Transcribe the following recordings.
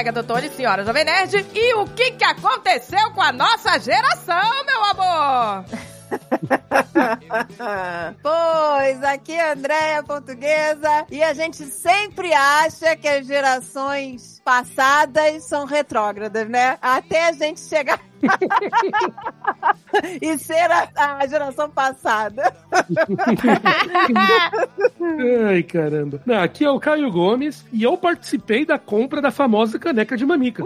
Bodega do Tony, senhora Jovem Nerd. E o que que aconteceu com a nossa geração, meu amor? pois, aqui é a Andréia Portuguesa e a gente sempre acha que as gerações passadas são retrógradas, né? Até a gente chegar e ser a, a, geração passada. Ai, caramba. Não, aqui é o Caio Gomes e eu participei da compra da famosa caneca de mamica.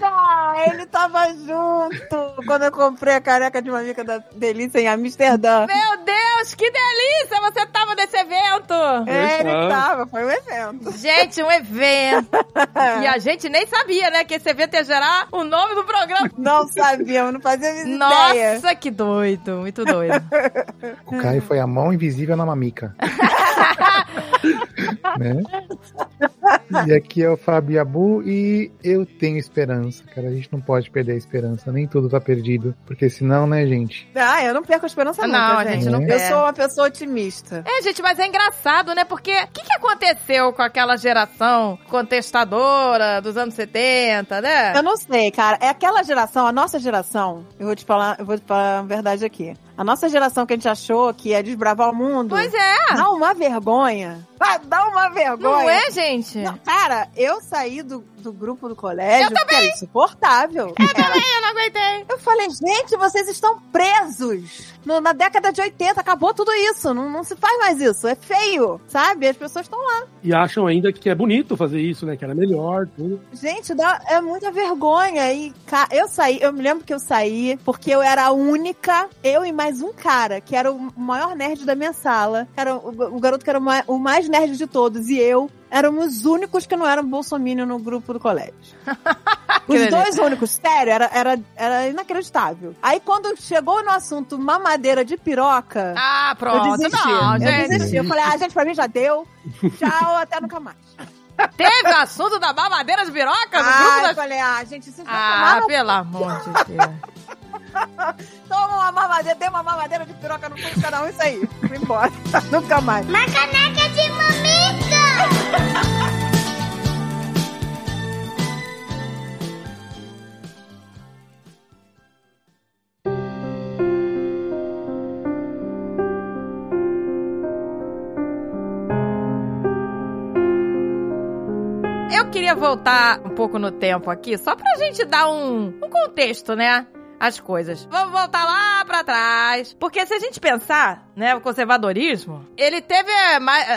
Nossa! Ele tava junto quando eu comprei a caneca de mamica da Delícia em Amsterdã. Meu Deus, que delícia! Você tava nesse evento! É, ele tava, foi um evento. Gente, um evento. e a gente nem sabia, né, que esse evento ia gerar o nome do programa. Não sabíamos, não fazíamos Nossa, ideia. Nossa, que doido, muito doido. O Caio foi a mão invisível na mamica. né? E aqui é o Fábio Abu e eu tenho esperança, cara. A gente não pode perder a esperança, nem tudo tá perdido. Porque senão, né, gente? Ah, eu não perco a esperança não, nunca, gente. Não eu sou uma pessoa otimista. É, gente, mas é engraçado, né? Porque o que, que aconteceu com aquela geração contestadora dos anos 70, né? Eu não sei, cara. É aquela geração, a nossa geração, eu vou te falar, eu vou te falar a verdade aqui. A nossa geração que a gente achou que ia desbravar o mundo. Pois é. Dá uma vergonha. Dá uma vergonha. Não é, gente? Não, cara, eu saí do, do grupo do colégio eu também. era insuportável. Eu também, eu não aguentei. Eu falei, gente, vocês estão presos. No, na década de 80 acabou tudo isso. Não, não se faz mais isso. É feio, sabe? As pessoas estão lá. E acham ainda que é bonito fazer isso, né? Que era melhor, tudo. Gente, dá, é muita vergonha. E eu saí, eu me lembro que eu saí porque eu era a única, eu e mais um cara, que era o maior nerd da minha sala. Era o, o garoto que era o mais nerd de todos. E eu éramos os únicos que não eram bolsominion no grupo do colégio. os dois únicos, sério, era, era, era inacreditável. Aí quando chegou no assunto mamadeira de piroca. Ah, pronto. Eu desisti. Não, eu gente. desisti. Eu falei, ah, gente, pra mim já deu. Tchau, até nunca mais. Teve o assunto da mamadeira de piroca no ah, grupo da... eu falei, ah, gente, isso Ah, pelo amor de Deus. Toma uma mamadeira, dê uma mamadeira de piroca no fundo cada um, isso aí. Fui embora. Nunca mais. Uma caneca de mamica! Queria voltar um pouco no tempo aqui, só pra gente dar um, um contexto, né? As coisas. Vamos voltar lá para trás, porque se a gente pensar, né, o conservadorismo, ele teve,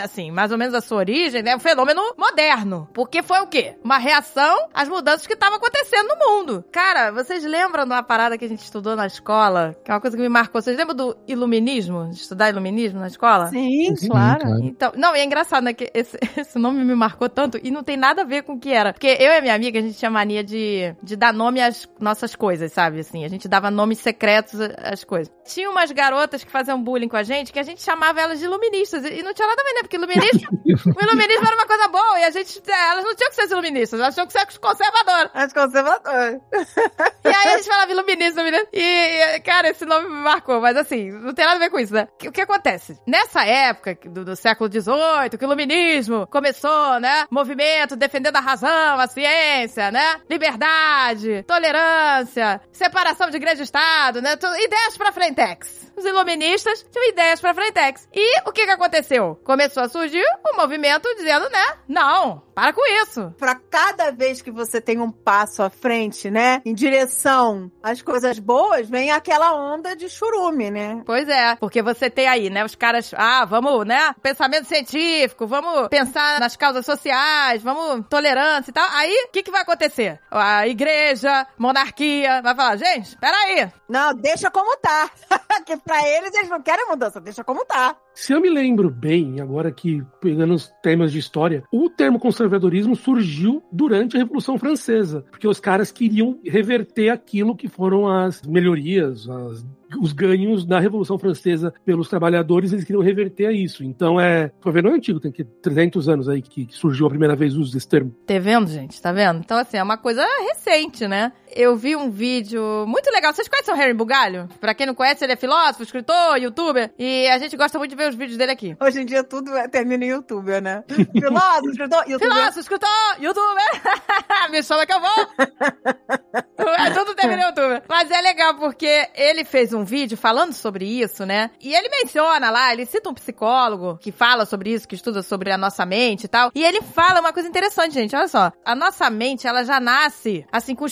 assim, mais ou menos a sua origem, né, um fenômeno moderno, porque foi o quê? Uma reação às mudanças que estavam acontecendo no mundo. Cara, vocês lembram de uma parada que a gente estudou na escola, que é uma coisa que me marcou? Vocês lembram do iluminismo? De estudar iluminismo na escola? Sim, Sim claro. claro. Então, não, e é engraçado, né, que esse, esse nome me marcou tanto e não tem nada a ver com o que era. Porque eu e a minha amiga, a gente tinha mania de, de dar nome às nossas coisas, sabe? Assim, gente dava nomes secretos às coisas. Tinha umas garotas que faziam bullying com a gente que a gente chamava elas de iluministas. E não tinha nada a ver, né? Porque iluminista, o iluminismo era uma coisa boa e a gente, elas não tinham que ser iluministas, elas tinham que ser conservadoras. As conservadoras. E aí a gente falava iluminista, iluminista. E, cara, esse nome me marcou, mas assim, não tem nada a ver com isso, né? O que acontece? Nessa época do, do século XVIII, que o iluminismo começou, né? Movimento defendendo a razão, a ciência, né? Liberdade, tolerância, separação de igreja e Estado, né? Ideias pra Frentex. Os iluministas tinham ideias pra Frentex. E o que que aconteceu? Começou a surgir um movimento dizendo, né? Não, para com isso. Pra cada vez que você tem um passo à frente, né? Em direção às coisas boas, vem aquela onda de churume, né? Pois é. Porque você tem aí, né? Os caras, ah, vamos, né? Pensamento científico, vamos pensar nas causas sociais, vamos tolerância e tal. Aí, o que que vai acontecer? A igreja, monarquia, vai falar, gente, peraí. Não, deixa como tá. que pra eles, eles não querem mudança, deixa como tá. Se eu me lembro bem, agora que pegando os temas de história, o termo conservadorismo surgiu durante a Revolução Francesa, porque os caras queriam reverter aquilo que foram as melhorias, as os ganhos na Revolução Francesa pelos trabalhadores, eles queriam reverter a isso. Então é, foi ver, não é antigo, tem que 300 anos aí que, que surgiu a primeira vez o uso desse termo. Tá vendo, gente? Tá vendo? Então, assim, é uma coisa recente, né? Eu vi um vídeo muito legal. Vocês conhecem o Harry Bugalho? Pra quem não conhece, ele é filósofo, escritor, youtuber. E a gente gosta muito de ver os vídeos dele aqui. Hoje em dia tudo é- termina em youtuber, né? Filósofo, escritor, youtuber. Filósofo, escritor, youtuber. Me chama que eu vou. É tudo termina em youtuber. Mas é legal porque ele fez um vídeo falando sobre isso, né? E ele menciona lá, ele cita um psicólogo que fala sobre isso, que estuda sobre a nossa mente e tal. E ele fala uma coisa interessante, gente. Olha só. A nossa mente, ela já nasce, assim, com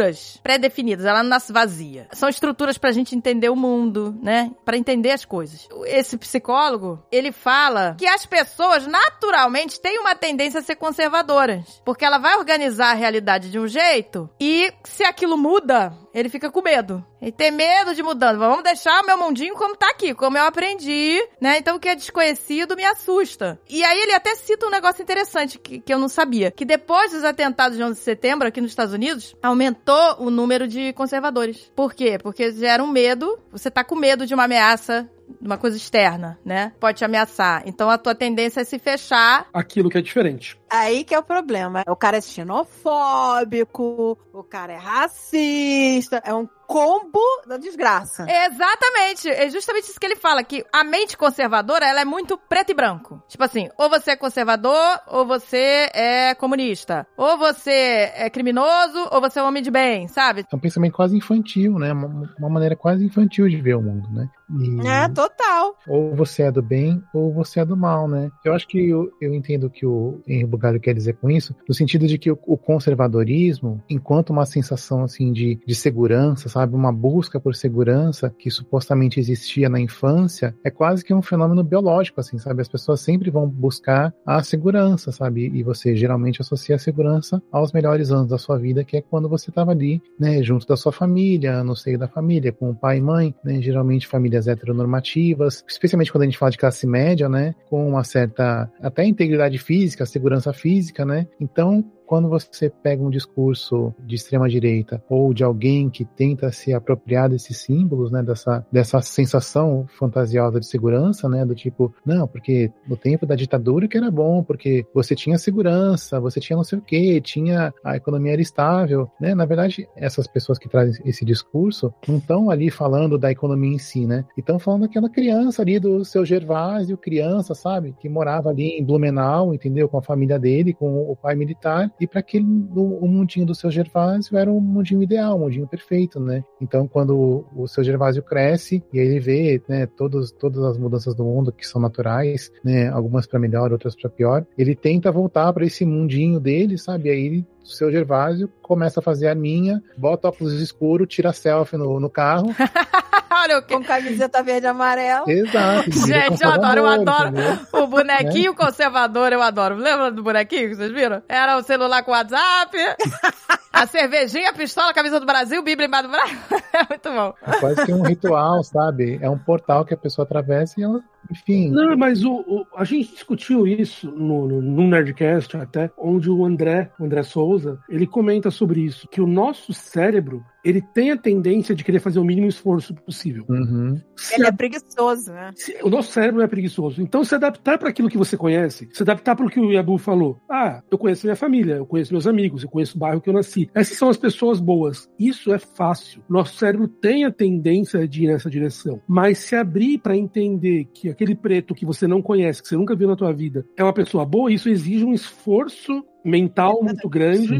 estruturas pré-definidas. Ela não nasce vazia. São estruturas pra gente entender o mundo, né? Pra entender as coisas. Esse psicólogo, ele fala que as pessoas, naturalmente, têm uma tendência a ser conservadoras. Porque ela vai organizar a realidade de um jeito e se aquilo muda, ele fica com medo. Ele tem medo de mudança. Vamos deixar o meu mundinho como tá aqui, como eu aprendi, né? Então o que é desconhecido me assusta. E aí ele até cita um negócio interessante que, que eu não sabia. Que depois dos atentados de 11 de setembro aqui nos Estados Unidos, aumentou o número de conservadores. Por quê? Porque gera um medo. Você tá com medo de uma ameaça de uma coisa externa, né? Pode te ameaçar. Então a tua tendência é se fechar. Aquilo que é diferente. Aí que é o problema. O cara é xenofóbico, o cara é racista, é um combo da desgraça. Exatamente. É justamente isso que ele fala, que a mente conservadora, ela é muito preto e branco. Tipo assim, ou você é conservador, ou você é comunista. Ou você é criminoso, ou você é um homem de bem, sabe? É um pensamento quase infantil, né? Uma, uma maneira quase infantil de ver o mundo, né? E É, total. ou você é do bem ou você é do mal, né? Eu acho que eu, eu entendo que o Henri Bugalho quer dizer com isso, no sentido de que o, o conservadorismo, enquanto uma sensação assim de, de segurança, sabe, uma busca por segurança que supostamente existia na infância, é quase que um fenômeno biológico, assim, sabe? As pessoas sempre vão buscar a segurança, sabe? E você geralmente associa a segurança aos melhores anos da sua vida, que é quando você estava ali, né, junto da sua família, no seio da família, com o pai e mãe, né, geralmente famílias heteronormativas, especialmente quando a gente fala de classe média, né, com uma certa até integridade física, segurança física, né? Então, quando você pega um discurso de extrema direita ou de alguém que tenta se apropriar desses símbolos, né, dessa, dessa sensação fantasiosa de segurança, né, do tipo, não, porque no tempo da ditadura que era bom, porque você tinha segurança, você tinha não sei o que, tinha a economia era estável, né? Na verdade, essas pessoas que trazem esse discurso não estão ali falando da economia em si, né? Estão falando daquela criança ali do seu Gervásio, criança, sabe, que morava ali em Blumenau, entendeu, com a família dele, com o pai militar e para aquele o, mundinho do seu Gervásio era um mundinho ideal, um mundinho perfeito, né? Então quando o, seu Gervásio cresce e aí ele vê, né, todos, todas as mudanças do mundo que são naturais, né, algumas para melhor, outras para pior, ele tenta voltar para esse mundinho dele, sabe? Aí ele o seu Gervásio começa a fazer a minha, bota óculos escuro, tira selfie no, no carro. Olha o que. Com camiseta verde e amarela. Exato. Gente, eu adoro, eu adoro. entendeu? O bonequinho conservador, eu adoro. Lembra do bonequinho que vocês viram? Era o celular com WhatsApp, a cervejinha, a pistola, a camisa do Brasil, Bíblia embaixo do braço. É muito bom. É quase que um ritual, sabe? É um portal que a pessoa atravessa e ela, enfim. Não, mas o, o- a gente discutiu isso no, no, no Nerdcast até, onde o André, o André Souza, ele comenta sobre isso, que o nosso cérebro, ele tem a tendência de querer fazer o mínimo esforço possível. Uhum. Ele é preguiçoso, né? Se- o nosso cérebro não é preguiçoso. Então, se adaptar para aquilo que você conhece, se adaptar para o que o Yabu falou. Ah, eu conheço minha família, eu conheço meus amigos, eu conheço o bairro que eu nasci. Essas são as pessoas boas. Isso é fácil. Nosso cérebro tem a tendência de ir nessa direção. Mas se abrir para entender que aquele preto que você não conhece, que você nunca viu na tua vida, é uma pessoa boa, isso exige um esforço mental muito grande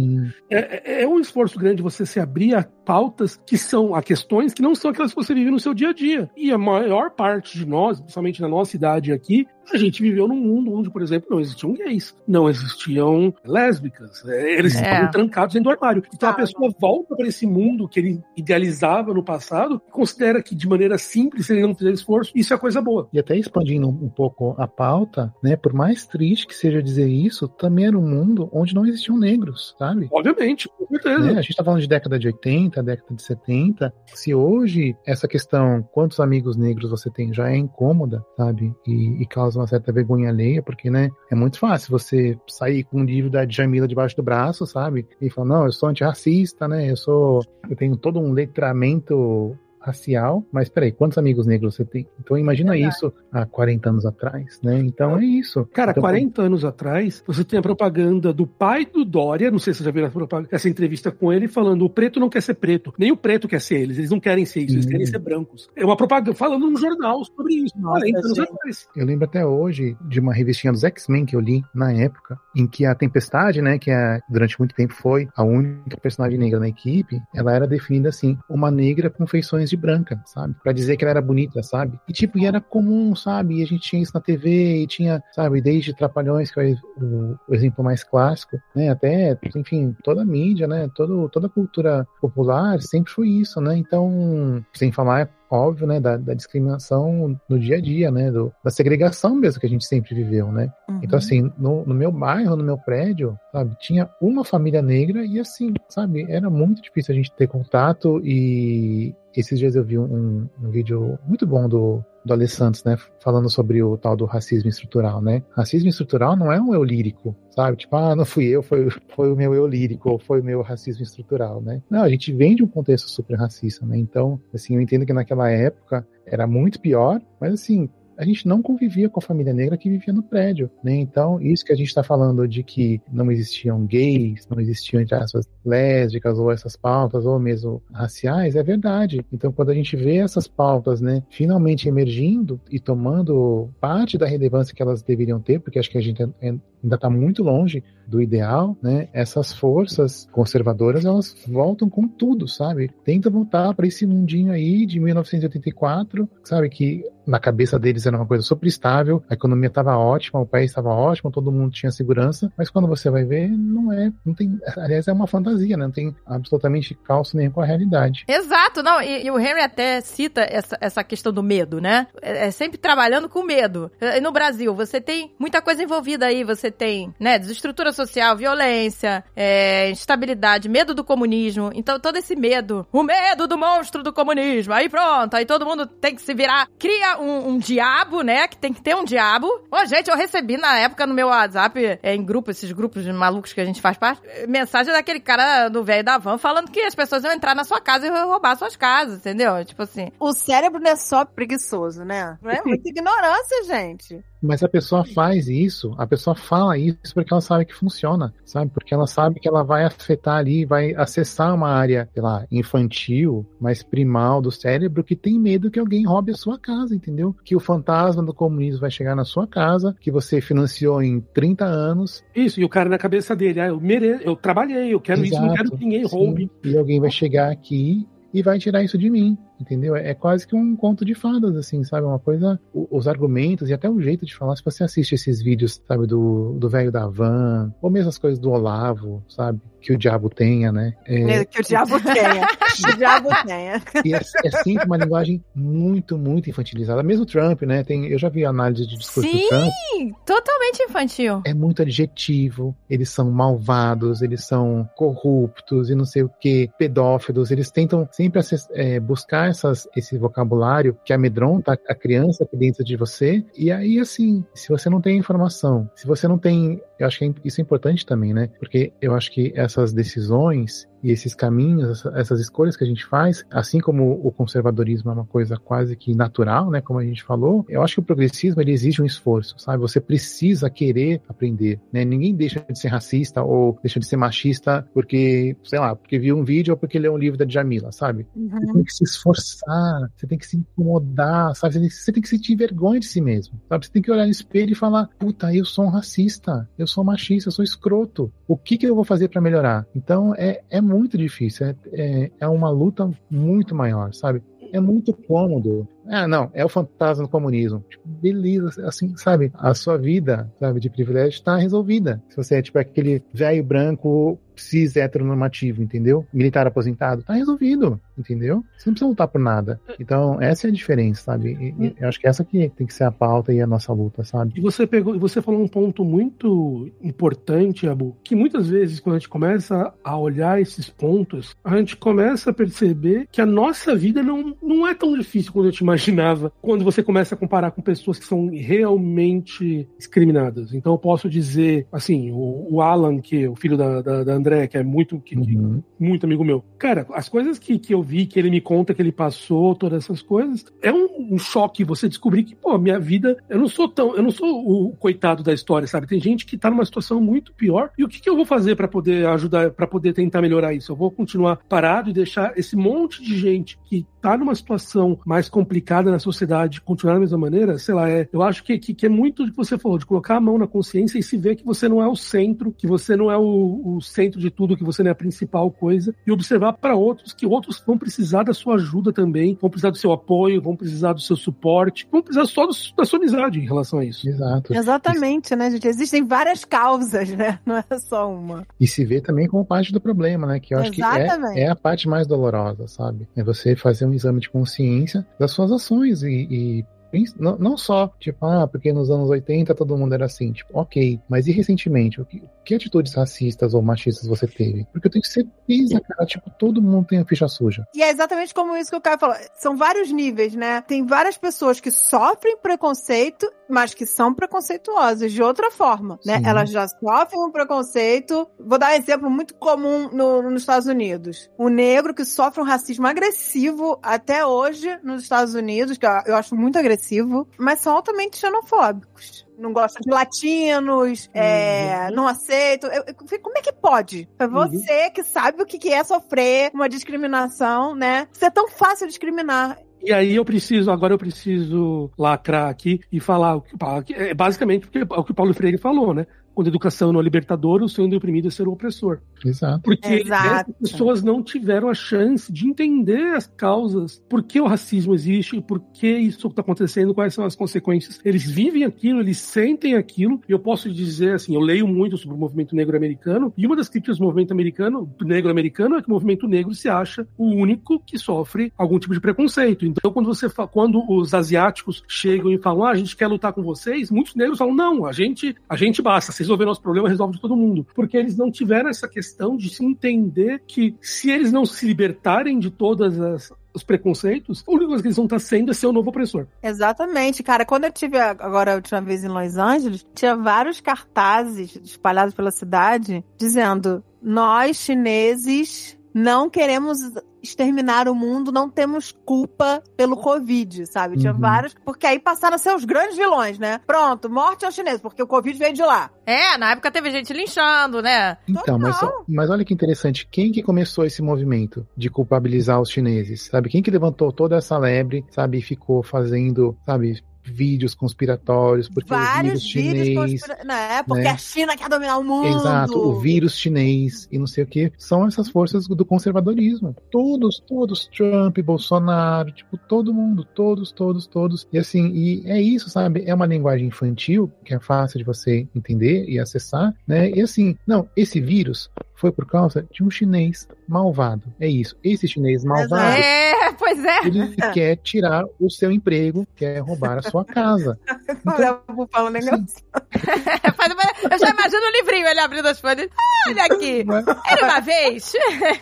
é, é- é um esforço grande você se abrir a pautas que são, a questões que não são aquelas que você vive no seu dia a dia. E a maior parte de nós, principalmente na nossa idade aqui, a gente viveu num mundo onde, por exemplo, não existiam gays, não existiam lésbicas, é, eles É. estavam trancados dentro do armário. Então a Ah, pessoa volta para esse mundo que ele idealizava no passado e considera que de maneira simples, se ele não fizer esforço, isso é coisa boa. E até expandindo um um pouco a pauta, né? Por mais triste que seja dizer isso, também era um mundo onde não existiam negros, sabe? Obviamente, com certeza. Né? A gente tá falando de década de 80, década de 70. Se hoje essa questão, quantos amigos negros você tem, já é incômoda, sabe? E, e causa uma certa vergonha alheia, porque, né? É muito fácil você sair com um livro da Djamila debaixo do braço, sabe? E falar, não, eu sou antirracista, né? Eu sou. Eu tenho todo um letramento racial, mas peraí, quantos amigos negros você tem? Então imagina Verdade. isso há 40 anos atrás, né? Então é isso. Cara, então, 40 anos atrás, você tem a propaganda do pai do Dória, não sei se você já viu essa, propaganda- essa entrevista com ele, falando: o preto não quer ser preto, nem o preto quer ser eles, eles não querem ser isso, eles Hum. querem ser brancos. É uma propaganda falando num jornal sobre isso, Nossa, 40 anos atrás. Eu lembro até hoje de uma revistinha dos X-Men que eu li na época, em que a Tempestade, né, que é, durante muito tempo foi a única personagem negra na equipe, ela era definida assim, uma negra com feições de branca, sabe? Pra dizer que ela era bonita, sabe? E tipo, e era comum, sabe? E a gente tinha isso na TV e tinha, sabe, desde Trapalhões, que é o, o exemplo mais clássico, né, até, enfim, toda a mídia, né, todo, toda a cultura popular sempre foi isso, né? Então, sem falar óbvio, né, da, da discriminação no dia a dia, né, do, da segregação mesmo que a gente sempre viveu, né. Uhum. Então, assim, no, no meu bairro, no meu prédio, sabe, tinha uma família negra e, assim, sabe, era muito difícil a gente ter contato e esses dias eu vi um, um vídeo muito bom do, do Ale Santos, né, falando sobre o tal do racismo estrutural, né. Racismo estrutural não é um eu lírico, sabe, tipo, ah, não fui eu, foi, foi o meu eu lírico, ou foi o meu racismo estrutural, né. Não, a gente vem de um contexto super racista, né, então, assim, eu entendo que naquela época era muito pior, mas assim, a gente não convivia com a família negra que vivia no prédio, né? Então, isso que a gente está falando de que não existiam gays, não existiam, entre lésbicas, ou essas pautas, ou mesmo raciais, é verdade. Então, quando a gente vê essas pautas, né, finalmente emergindo e tomando parte da relevância que elas deveriam ter, porque acho que a gente é- ainda está muito longe do ideal, né? Essas forças conservadoras, elas voltam com tudo, sabe? Tenta voltar para esse mundinho aí de 1984, sabe? Que na cabeça deles era uma coisa super estável, a economia estava ótima, o país estava ótimo, todo mundo tinha segurança, mas quando você vai ver, não é, não tem, aliás, é uma fantasia, né? Não tem absolutamente calço nem com a realidade. Exato, não, e, e o Henry até cita essa, essa questão do medo, né? É, é sempre trabalhando com medo. E no Brasil, você tem muita coisa envolvida aí, você tem, né, desestrutura social, violência, é, instabilidade, medo do comunismo. Então, todo esse medo, o medo do monstro do comunismo. Aí pronto, aí todo mundo tem que se virar. Cria um, um diabo, né? Que tem que ter um diabo. Ô, gente, eu recebi na época no meu WhatsApp, é, em grupo, esses grupos de malucos que a gente faz parte, é, mensagem daquele cara do velho da van falando que as pessoas iam entrar na sua casa e roubar suas casas, entendeu? Tipo assim. O cérebro não é só preguiçoso, né? Não é muita ignorância, gente. Mas a pessoa faz isso, a pessoa fala isso porque ela sabe que funciona, sabe? Porque ela sabe que ela vai afetar ali, vai acessar uma área, sei lá, infantil, mais primal do cérebro que tem medo que alguém roube a sua casa, entendeu? Que o fantasma do comunismo vai chegar na sua casa, que você financiou em 30 anos. Isso, e o cara na cabeça dele, ah, eu mereço, eu trabalhei, eu quero isso, não quero Exato, que ninguém sim. roube. E alguém vai chegar aqui e vai tirar isso de mim, entendeu? É quase que um conto de fadas, assim, sabe? Uma coisa, o- os argumentos e até o jeito de falar. Se você assiste esses vídeos, sabe, do do velho da van, ou mesmo as coisas do Olavo, sabe? Que o diabo tenha, né? É, Que o diabo tenha. Que o diabo tenha. e é, é sempre uma linguagem muito, muito infantilizada. Mesmo o Trump, né? Tem, eu já vi análise de discurso Sim. do Trump. Sim, totalmente infantil. é muito adjetivo, eles são malvados, eles são corruptos e não sei o que, pedófilos, eles tentam sempre é, buscar essas, esse vocabulário que amedronta a criança aqui dentro de você, e aí assim, se você não tem informação, se você não tem, eu acho que é- isso é importante também, né, porque eu acho que essas decisões e esses caminhos, essa- essas escolhas que a gente faz, assim como o conservadorismo é uma coisa quase que natural, né, como a gente falou, eu acho que o progressismo ele exige um esforço, sabe? Você precisa querer aprender, né? Ninguém deixa de ser racista ou deixa de ser machista porque, sei lá, porque viu um vídeo ou porque leu um livro da Djamila, sabe? Você tem que se esforçar, você tem que se incomodar, sabe? Você tem, você tem que sentir vergonha de si mesmo, sabe? Você tem que olhar no espelho e falar: puta, eu sou um racista, eu sou machista, eu sou escroto. O que, que eu vou fazer pra melhorar? Então é, é muito difícil, é, é, é uma luta muito maior, sabe? É muito cômodo. Ah, não, é o fantasma do comunismo. Tipo, beleza, assim, sabe? A sua vida, sabe, de privilégio está resolvida. Se você é tipo aquele velho branco cis heteronormativo, entendeu? Militar aposentado, tá resolvido, entendeu? Você não precisa lutar por nada. Então, essa é a diferença, sabe? E- e eu acho que essa que tem que ser a pauta e a nossa luta, sabe? E você pegou, você falou um ponto muito importante, Abu, que muitas vezes quando a gente começa a olhar esses pontos, a gente começa a perceber que a nossa vida não, não é tão difícil quanto a gente imagina imaginava quando você começa a comparar com pessoas que são realmente discriminadas. Então eu posso dizer, assim, o, o Alan, que é o filho da, da, da André, que é muito, que, Uhum. muito amigo meu. Cara, as coisas que, que eu vi, que ele me conta que ele passou, todas essas coisas, é um, um choque você descobrir que, pô, minha vida, eu não sou tão, eu não sou o coitado da história, sabe? Tem gente que tá numa situação muito pior. E o que, que eu vou fazer para poder ajudar, para poder tentar melhorar isso? Eu vou continuar parado e deixar esse monte de gente que tá numa situação mais complicada na sociedade continuar da mesma maneira? Sei lá, é, eu acho que, que, que é muito do que você falou, de colocar a mão na consciência e se ver que você não é o centro, que você não é o, o centro de tudo, que você não é a principal coisa, e observar para outros que outros vão precisar da sua ajuda também, vão precisar do seu apoio, vão precisar do seu suporte, vão precisar só do- da sua amizade em relação a isso. Exato. Exatamente, né, gente? Existem várias causas, né? Não é só uma. E se vê também como parte do problema, né? Que eu acho Exatamente. que é, é a parte mais dolorosa, sabe? É você fazer um exame de consciência das suas ações e. e não, não só, tipo, ah, porque nos anos 80 todo mundo era assim, tipo, ok, mas e recentemente? O que, que atitudes racistas ou machistas você teve? Porque eu tenho certeza, cara, tipo, todo mundo tem a ficha suja. E é exatamente como isso que o Caio falou. São vários níveis, né? Tem várias pessoas que sofrem preconceito, mas que são preconceituosas de outra forma, né? Sim. Elas já sofrem um preconceito. Vou dar um exemplo muito comum no- nos Estados Unidos. O negro que sofre um racismo agressivo até hoje nos Estados Unidos, que eu eu acho muito agressivo, mas são altamente xenofóbicos. Não gostam de latinos, é, não aceitam. Eu- eu como é que pode? Pra Uhum. você que sabe o que que é sofrer uma discriminação, né? Isso é tão fácil discriminar. E aí eu preciso, agora eu preciso lacrar aqui e falar o que, que é basicamente porque é o que o Paulo Freire falou, né? Quando a educação não é libertadora, o sonho do oprimido é ser o opressor. Exato. Porque Exato. essas pessoas não tiveram a chance de entender as causas, por que o racismo existe, por que isso está acontecendo, quais são as consequências. Eles vivem aquilo, eles sentem aquilo, e eu posso dizer assim, eu leio muito sobre o movimento negro americano, e uma das críticas do movimento americano, negro americano, é que o movimento negro se acha o único que sofre algum tipo de preconceito. Então, quando você fa- quando os asiáticos chegam e falam, ah, a gente quer lutar com vocês, muitos negros falam, não, a gente, a gente basta, se resolver nosso problema, resolve todo mundo. Porque eles não tiveram essa questão de se entender que se eles não se libertarem de todas as os preconceitos, a única coisa que eles vão estar sendo é ser o novo opressor. Exatamente, cara. Quando eu tive agora a última vez em Los Angeles, tinha vários cartazes espalhados pela cidade dizendo: nós chineses não queremos exterminar o mundo, não temos culpa pelo Covid, sabe? Tinha Uhum. vários, porque aí passaram a ser os grandes vilões, né? Pronto, morte aos chineses, porque o Covid veio de lá. É, na época teve gente linchando, né? Então, mas, mas olha que interessante, quem que começou esse movimento de culpabilizar os chineses? Sabe, quem que levantou toda essa lebre, sabe, e ficou fazendo, sabe, vídeos conspiratórios, porque o vários vírus vídeos chinês... conspira... né? Porque né? a China quer dominar o mundo. Exato, o vírus chinês e não sei o que, são essas forças do conservadorismo. Todos, todos, Trump, Bolsonaro, tipo, todo mundo, todos, todos, todos. E assim, e é isso, sabe? É uma linguagem infantil, que é fácil de você entender e acessar, né? E assim, não, esse vírus foi por causa de um chinês malvado. É isso. Esse chinês malvado, É, pois é. ele quer tirar o seu emprego, quer roubar a sua casa. Olha, eu vou falar um negócio. Eu já imagino o livrinho ele abrindo as folhas. Olha aqui. Era uma vez.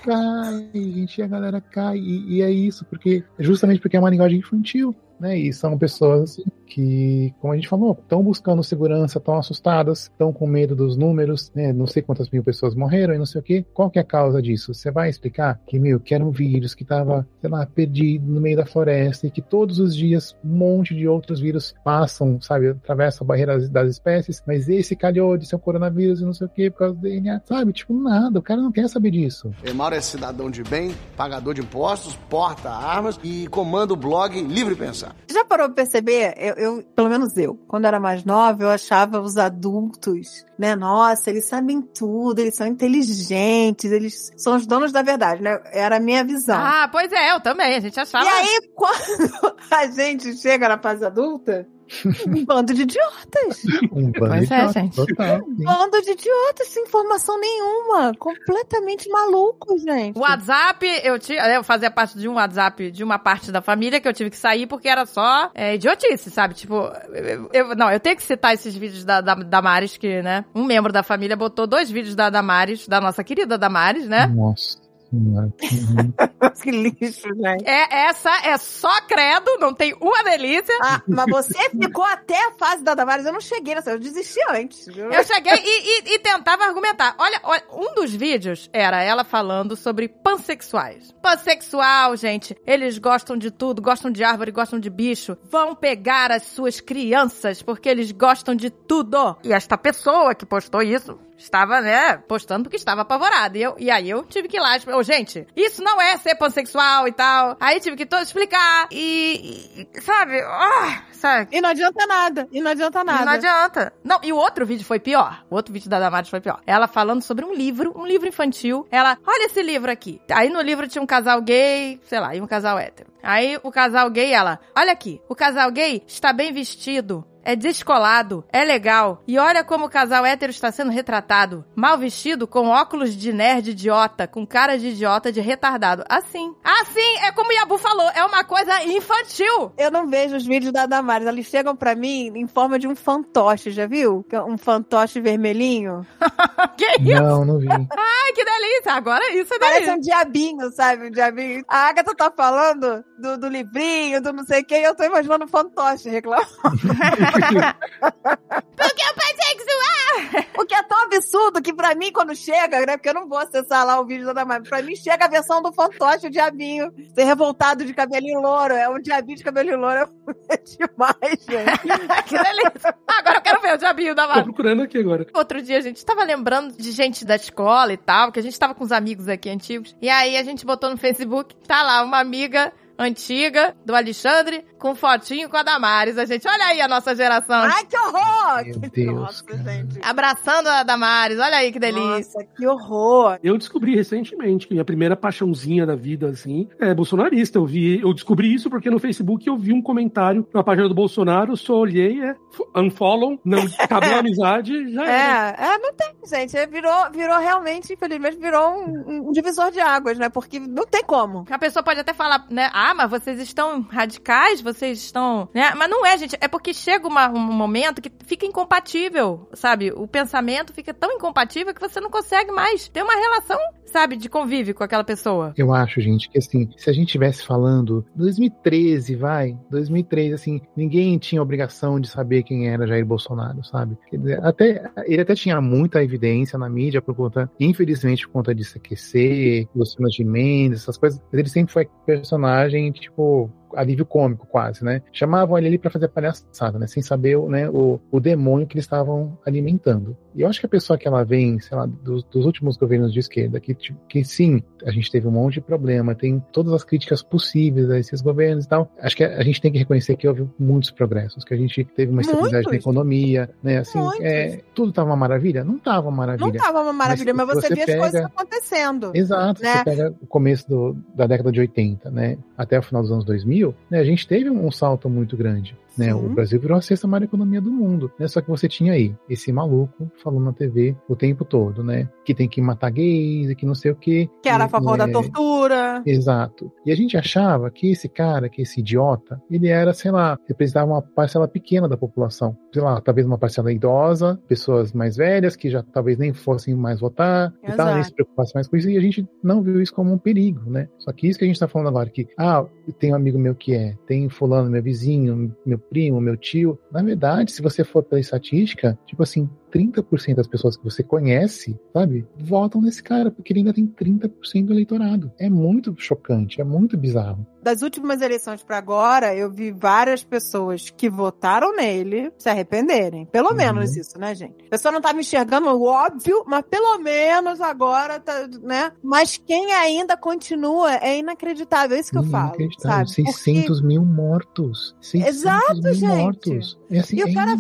cai, gente, e a galera cai. E, e é isso, porque justamente porque é uma linguagem infantil, né? E são pessoas que, como a gente falou, estão buscando segurança, estão assustadas, estão com medo dos números, né? Não sei quantas mil pessoas morreram e não sei o quê. Qual que é a causa disso? Você vai explicar que, meu, que era um vírus que estava, sei lá, perdido no meio da floresta e que todos os dias um monte de outros vírus passam, sabe, atravessam a barreira das, das espécies, mas esse calhou de ser um coronavírus e não sei o quê por causa do DNA, sabe? Tipo, nada, o cara não quer saber disso. Emauro é cidadão de bem, pagador de impostos, porta armas e comanda o blog Livre Pensar. Já parou pra perceber? Eu, eu- pelo menos eu, quando era mais nova, eu achava os adultos, né? Nossa, eles sabem tudo, eles são inteligentes, eles são os donos da verdade, né? Era a minha visão. Ah, pois é, eu também. A gente achava. e aí, quando a gente chega na fase adulta, um bando de idiotas. Um bando Pois de é, idiota, gente. Total. Um bando de idiotas sem informação nenhuma. Completamente maluco, gente. O WhatsApp, eu tinha, eu fazia parte de um WhatsApp de uma parte da família que eu tive que sair porque era só é, idiotice, sabe? Tipo, eu, eu- não, eu tenho que citar esses vídeos da, da Damares, que, né? Um membro da família botou dois vídeos da Damares, da nossa querida Damares, né? Nossa. Senhora. Uhum. que lixo, gente. É, essa é só credo, não tem uma delícia. Ah, mas você ficou até a fase da Damares. Eu não cheguei nessa, eu desisti antes. viu? Eu cheguei e, e- e tentava argumentar. Olha, olha, um dos vídeos era ela falando sobre pansexuais. Pansexual, gente, eles gostam de tudo, gostam de árvore, gostam de bicho. Vão pegar as suas crianças porque eles gostam de tudo. E esta pessoa que postou isso estava, né, postando porque estava apavorada. E, eu, e aí eu tive que ir lá, ô, gente, isso não é ser pansexual e tal. Aí tive que todo explicar. E, e- sabe, ah, sabe? E não adianta nada. E não adianta nada. Não adianta. Não, e o outro vídeo foi pior. O outro vídeo da Damares foi pior. Ela falando sobre um livro, um livro infantil. Ela, olha esse livro aqui. Aí no livro tinha um casal gay, sei lá, e um casal hétero. Aí o casal gay, ela, olha aqui, o casal gay está bem vestido. É descolado, é legal. E olha como o casal hétero está sendo retratado. Mal vestido, com óculos de nerd idiota, com cara de idiota de retardado. Assim. Assim, é como o Yabu falou, é uma coisa infantil. Eu não vejo os vídeos da Damares. Eles chegam pra mim em forma de um fantoche, já viu? É Um fantoche vermelhinho. que isso? Não, não vi. Ai, que delícia. Agora isso é Parece delícia. um diabinho, sabe? Um diabinho. A Agatha tá falando do, do livrinho, do não sei o que, e eu tô imaginando um fantoche reclamando. Porque o pansexual... O que é tão absurdo que pra mim, quando chega, né? Porque eu não vou acessar lá o vídeo da Damares. Pra mim, chega a versão do fantoche, o diabinho. Ser revoltado de cabelinho louro. É um diabinho de cabelinho louro. É demais, gente. que delícia. Agora eu quero ver o diabinho da Tô Mara. procurando aqui agora. Outro dia a gente tava lembrando de gente da escola e tal, que a gente tava com uns amigos aqui antigos. E aí a gente botou no Facebook, tá lá uma amiga antiga do Alexandre com fotinho com a Damares. A gente, olha aí a nossa geração. Ai, que horror! Meu Deus, Nossa, cara. gente. Abraçando a Damares, olha aí que delícia. Nossa, que horror. Eu descobri recentemente que minha primeira paixãozinha da vida, assim, é bolsonarista. Eu vi, eu descobri isso porque no Facebook eu vi um comentário na página do Bolsonaro, só olhei, é unfollow, não acabou a amizade, já era. É, é, não tem, gente. É, Virou, virou realmente, infelizmente, virou um, um divisor de águas, né? Porque não tem como. A pessoa pode até falar, né? Ah, mas vocês estão radicais, vocês estão. Né? Mas não é, gente. É porque chega uma- um momento que fica incompatível, sabe? O pensamento fica tão incompatível que você não consegue mais ter uma relação, sabe, de convívio com aquela pessoa. Eu acho, gente, que assim, se a gente tivesse falando 2013, vai, 2013, assim, ninguém tinha obrigação de saber quem era Jair Bolsonaro, sabe? Quer dizer, até, ele até tinha muita evidência na mídia por conta, infelizmente, por conta de se aquecer, Luciano de Mendes, essas coisas, mas ele sempre foi personagem, tipo, alívio cômico quase, né? Chamavam ele ali pra fazer palhaçada, né? Sem saber né, o, o demônio que eles estavam alimentando. E eu acho que a pessoa que ela vem, sei lá, dos, dos últimos governos de esquerda, que, que sim, a gente teve um monte de problema, tem todas as críticas possíveis a esses governos e tal. Acho que a, a gente tem que reconhecer que houve muitos progressos, que a gente teve uma estabilidade na Muitos. economia, né? Assim, é, tudo tava uma maravilha? Não tava uma maravilha. Não tava uma maravilha, Mas mas, você, você via pega- as coisas acontecendo. Exato, né? você pega o começo do- da década de 80, né, até o final dos anos 2000, né, a gente teve um salto muito grande, né, o Brasil virou a sexta maior economia do mundo, né, só que você tinha aí esse maluco falando na TV o tempo todo, né, que tem que matar gays e que não sei o que. Que era a favor da tortura. Exato. E a gente achava que esse cara, que esse idiota, ele era, sei lá, representava uma parcela pequena da população. Sei lá, talvez uma parcela idosa, pessoas mais velhas que já talvez nem fossem mais votar e tal, nem Exato. se preocupassem mais com isso. E a gente não viu isso como um perigo, né? Só que isso que a gente tá falando agora, que, ah, tem um amigo meu que é, tem fulano, meu vizinho, meu primo, meu tio. Na verdade, se você for pela estatística, tipo assim, 30% das pessoas que você conhece, sabe, votam nesse cara, porque ele ainda tem 30% do eleitorado. É muito chocante, é muito bizarro. Das últimas eleições pra agora, eu vi várias pessoas que votaram nele se arrependerem. Pelo Uhum. menos isso, né, gente? A pessoa não tava enxergando o óbvio, mas pelo menos agora tá, né? Mas quem ainda continua é inacreditável. É isso que eu falo, Inacreditável. sabe? 600 mil mortos. 600 Exato, mil gente. mortos. É assim, E é cara-.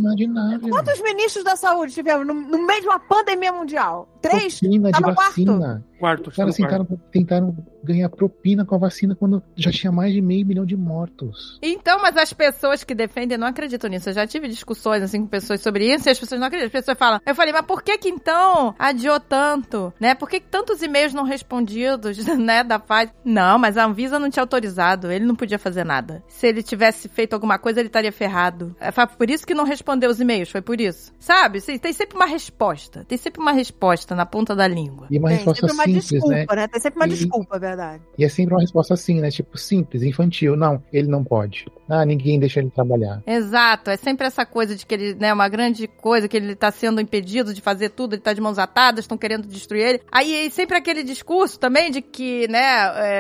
Quantos ministros da saúde tivemos no, no meio de uma pandemia mundial? Três? Vacina Tá de no quarto? vacina. Quarto, Os caras tá no quarto. tentaram, tentaram ganhar propina com a vacina quando já tinha mais de meio milhão de mortos. Então, mas as pessoas que defendem não acreditam nisso. Eu já tive discussões assim com pessoas sobre isso e as pessoas não acreditam. As pessoas falam, eu falei, mas por que que então adiou tanto, né? Por que, que tantos e-mails não respondidos, né, da Pfizer? Não, mas a Anvisa não tinha autorizado, ele não podia fazer nada. Se ele tivesse feito alguma coisa, ele estaria ferrado. É, Foi por isso que não respondeu os e-mails, foi por isso. Sabe? Tem sempre uma resposta. Tem sempre uma resposta na ponta da língua. E uma Tem resposta sempre uma simples, né? desculpa, né? Tem sempre uma E- desculpa, é verdade. E é sempre uma resposta assim, né? Tipo, simples, infantil. Não, ele não pode. Ah, ninguém deixa ele trabalhar. Exato, é sempre essa coisa de que ele, né, uma grande coisa, que ele tá sendo impedido de fazer tudo, ele tá de mãos atadas, estão querendo destruir ele. Aí sempre aquele discurso também de que, né,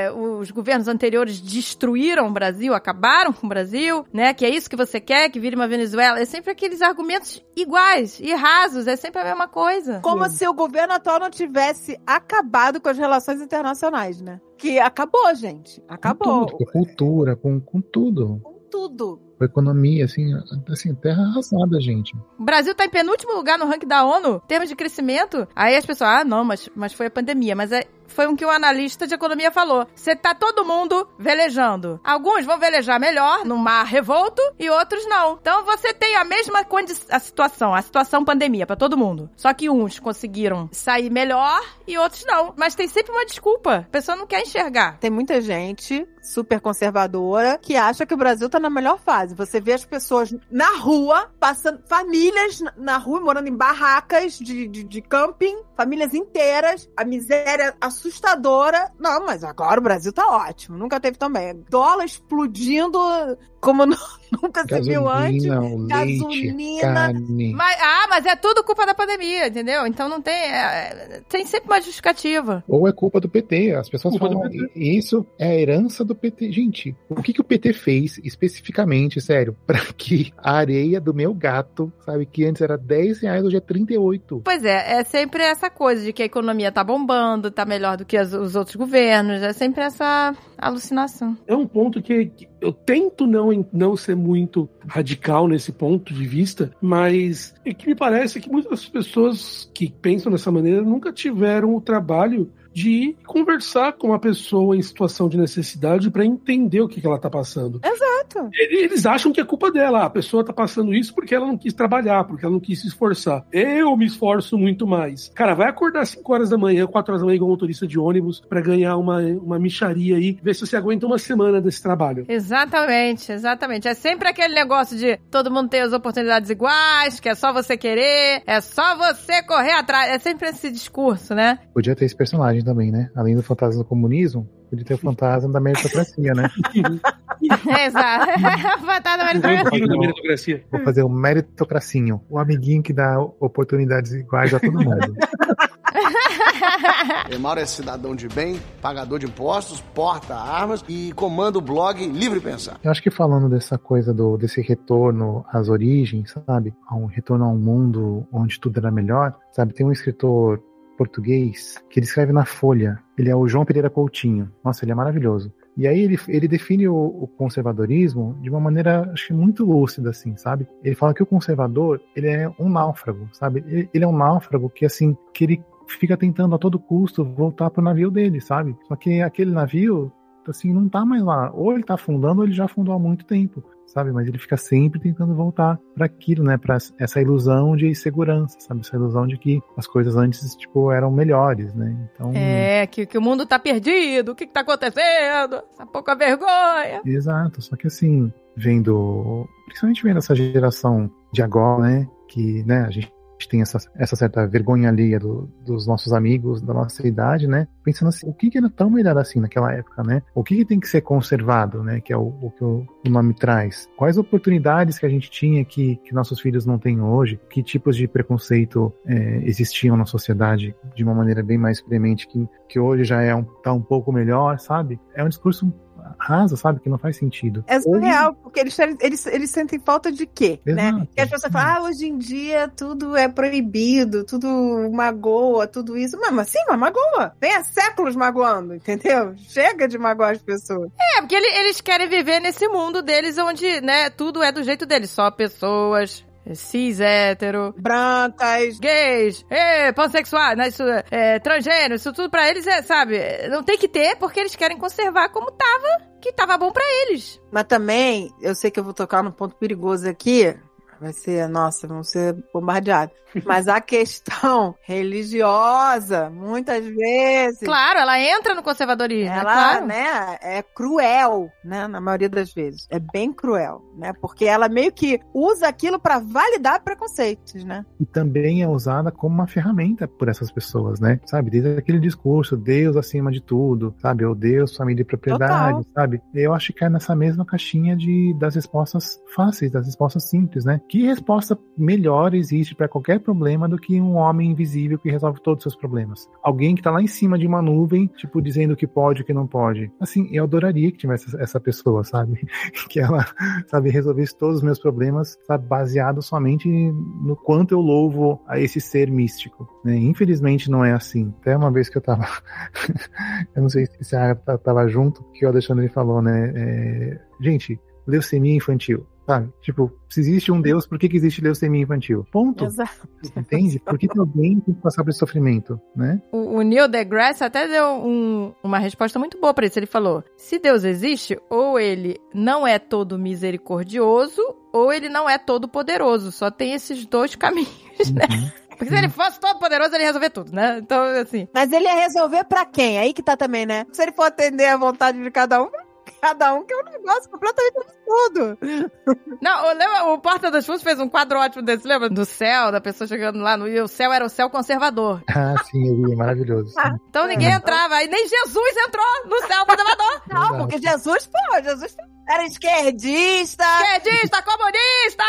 é, os governos anteriores destruíram o Brasil, acabaram com o Brasil, né, que é isso que você quer, que vire uma Venezuela. É sempre aqueles argumentos iguais e rasos, é sempre a mesma coisa. Como se o governo atual não tivesse acabado com as relações internacionais, né? Que acabou, gente. Acabou. Com tudo, com cultura, com, com tudo. Com tudo. Com economia, assim, assim, terra arrasada, gente. O Brasil tá em penúltimo lugar no ranking da ONU, em termos de crescimento. Aí as pessoas, ah, não, mas, mas foi a pandemia. Mas é, foi o que o analista de economia falou. Você tá todo mundo velejando. Alguns vão velejar melhor, no mar revolto, e outros não. Então você tem a mesma a situação, a situação pandemia pra todo mundo. Só que uns conseguiram sair melhor e outros não. Mas tem sempre uma desculpa. A pessoa não quer enxergar. Tem muita gente super conservadora que acha que o Brasil tá na melhor fase. Você vê as pessoas na rua, passando, famílias na- rua, morando em barracas de, de, de camping, famílias inteiras, a miséria assustadora. Não, mas agora o Brasil tá ótimo. Nunca teve também. Dólar explodindo como nu- nunca se viu antes. Gasolina, leite, Gasolina. carne. Mas, ah, mas é tudo culpa da pandemia, entendeu? Então não tem. é, tem sempre uma justificativa. Ou é culpa do PT. As pessoas Culpa falam. "E- isso é a herança do PT. Gente, o que, que o PT fez especificamente, sério, pra que a areia do meu gato, sabe, que antes era 10 reais, hoje é 38? Pois é, é sempre essa coisa de que a economia tá bombando, tá melhor do que as- os outros governos. É sempre essa alucinação. É um ponto que, que eu tento não, não ser muito radical nesse ponto de vista, mas é que me parece que muitas pessoas que pensam dessa maneira nunca tiveram o trabalho de conversar com a pessoa em situação de necessidade para entender o que, que ela tá passando. Exato. Eles acham que é culpa dela. A pessoa tá passando isso porque ela não quis trabalhar, porque ela não quis se esforçar. Eu me esforço muito mais. Cara, vai acordar 5 horas da manhã, 4 horas da manhã, igual motorista de ônibus, pra ganhar uma, uma micharia aí, ver se você aguenta uma semana desse trabalho. Exatamente, exatamente. É sempre aquele negócio de todo mundo ter as oportunidades iguais, que é só você querer, é só você correr atrás. É sempre esse discurso, né? Podia ter esse personagem também, né? Além do fantasma do comunismo, podia ter o fantasma da meritocracia, né? É, exato. Fantasma O vampiro da meritocracia. Vou fazer o meritocracinho. O amiguinho que dá oportunidades iguais a todo mundo. Emauro é cidadão de bem, pagador de impostos, porta armas e comanda o blog Livre Pensar. Eu acho que falando dessa coisa do desse retorno às origens, sabe? A um retorno a um mundo onde tudo era melhor, sabe? Tem um escritor português que ele escreve na Folha. Ele é o João Pereira Coutinho. Nossa, ele é maravilhoso. E aí ele, ele define o, o conservadorismo de uma maneira, acho que muito lúcida, assim, sabe? Ele fala que o conservador, ele é um náufrago, sabe? Ele, ele é um náufrago que, assim, que ele fica tentando a todo custo voltar pro navio dele, sabe? Só que aquele navio, assim, não tá mais lá. Ou ele tá afundando ou ele já afundou há muito tempo, sabe? Mas ele fica sempre tentando voltar para aquilo, né? Para essa ilusão de segurança, sabe? Essa ilusão de que as coisas antes, tipo, eram melhores, né? Então, É, que, que o mundo tá perdido, o que que tá acontecendo? Essa pouca vergonha. exato. Só que assim, vendo, principalmente vendo essa geração de agora, né? Que, né? A gente tem essa, essa certa vergonha alheia do- dos nossos amigos da nossa idade, né? Pensando assim, o que, era tão melhor assim naquela época, né? O que, que tem que ser conservado, né? Que é o, o que o, o nome traz. Quais oportunidades que a gente tinha que, que nossos filhos não têm hoje? Que tipos de preconceito é, existiam na sociedade de uma maneira bem mais premente que, que hoje já é um, tá um pouco melhor, sabe? É um discurso rasa, sabe? Que não faz sentido. É Hoje- surreal, porque eles, eles, eles sentem falta de quê, né? Exato. E as pessoas falam, ah, hoje em dia tudo é proibido, tudo magoa, tudo isso. Mas, mas sim, mas magoa. Vem há séculos magoando, entendeu? Chega de magoar as pessoas. É, porque ele- eles querem viver nesse mundo deles onde, né, tudo é do jeito deles. Só pessoas cis, hétero, Brancas. gays, é, pansexuais, né? Isso, é, transgênero, isso tudo pra eles é, sabe? Não tem que ter porque eles querem conservar como tava, que tava bom pra eles. Mas também, eu sei que eu vou tocar num ponto perigoso aqui. Vai ser, nossa, vamos ser bombardeados. Mas a questão religiosa, muitas vezes. Claro, ela entra no conservadorismo, é Ela, claro. né, é cruel, né, na maioria das vezes. É bem cruel, né? Porque ela meio que usa aquilo pra validar preconceitos, né? E também é usada como uma ferramenta por essas pessoas, né? Sabe? Desde aquele discurso, Deus acima de tudo, sabe? Ou Deus, família e propriedade, sabe? Eu acho que cai nessa mesma caixinha de, das respostas fáceis, das respostas simples, né? Que resposta melhor existe pra qualquer problema do que um homem invisível que resolve todos os seus problemas? Alguém que tá lá em cima de uma nuvem, tipo, dizendo o que pode e o que não pode. Assim, eu adoraria que tivesse essa pessoa, sabe? que ela, sabe, resolvesse todos os meus problemas, sabe, baseado somente no quanto eu louvo a esse ser místico. Né? Infelizmente não é assim. Até uma vez que eu tava. eu não sei se a Agatha tava junto, que o Alexandre falou, né? É, Gente, leucemia infantil. Sabe? Tipo, se existe um Deus, por que, que existe leucemia infantil? Ponto. Exato. Entende? Por que, que alguém tem que passar por esse sofrimento, né? O, o Neil deGrasse até deu um- uma resposta muito boa pra isso. Ele falou: se Deus existe, ou ele não é todo misericordioso, ou ele não é todo poderoso. Só tem esses dois caminhos, né? Uhum. Porque se ele fosse todo poderoso, ele ia resolver tudo, né? Então, assim. Mas ele ia resolver pra quem? Aí que tá também, né? Se ele for atender a vontade de cada um, cada um que é um negócio completamente absurdo. Não, o- lembra, o Porta dos Fundos fez um quadro ótimo desse, lembra? Do céu, da pessoa chegando lá, no, e o céu era o céu conservador. Ah, sim, eu vi, é maravilhoso. sim. Então ninguém entrava, aí nem Jesus entrou no céu conservador. Não, Exato. porque Jesus, pô, Jesus era esquerdista. Esquerdista, comunista!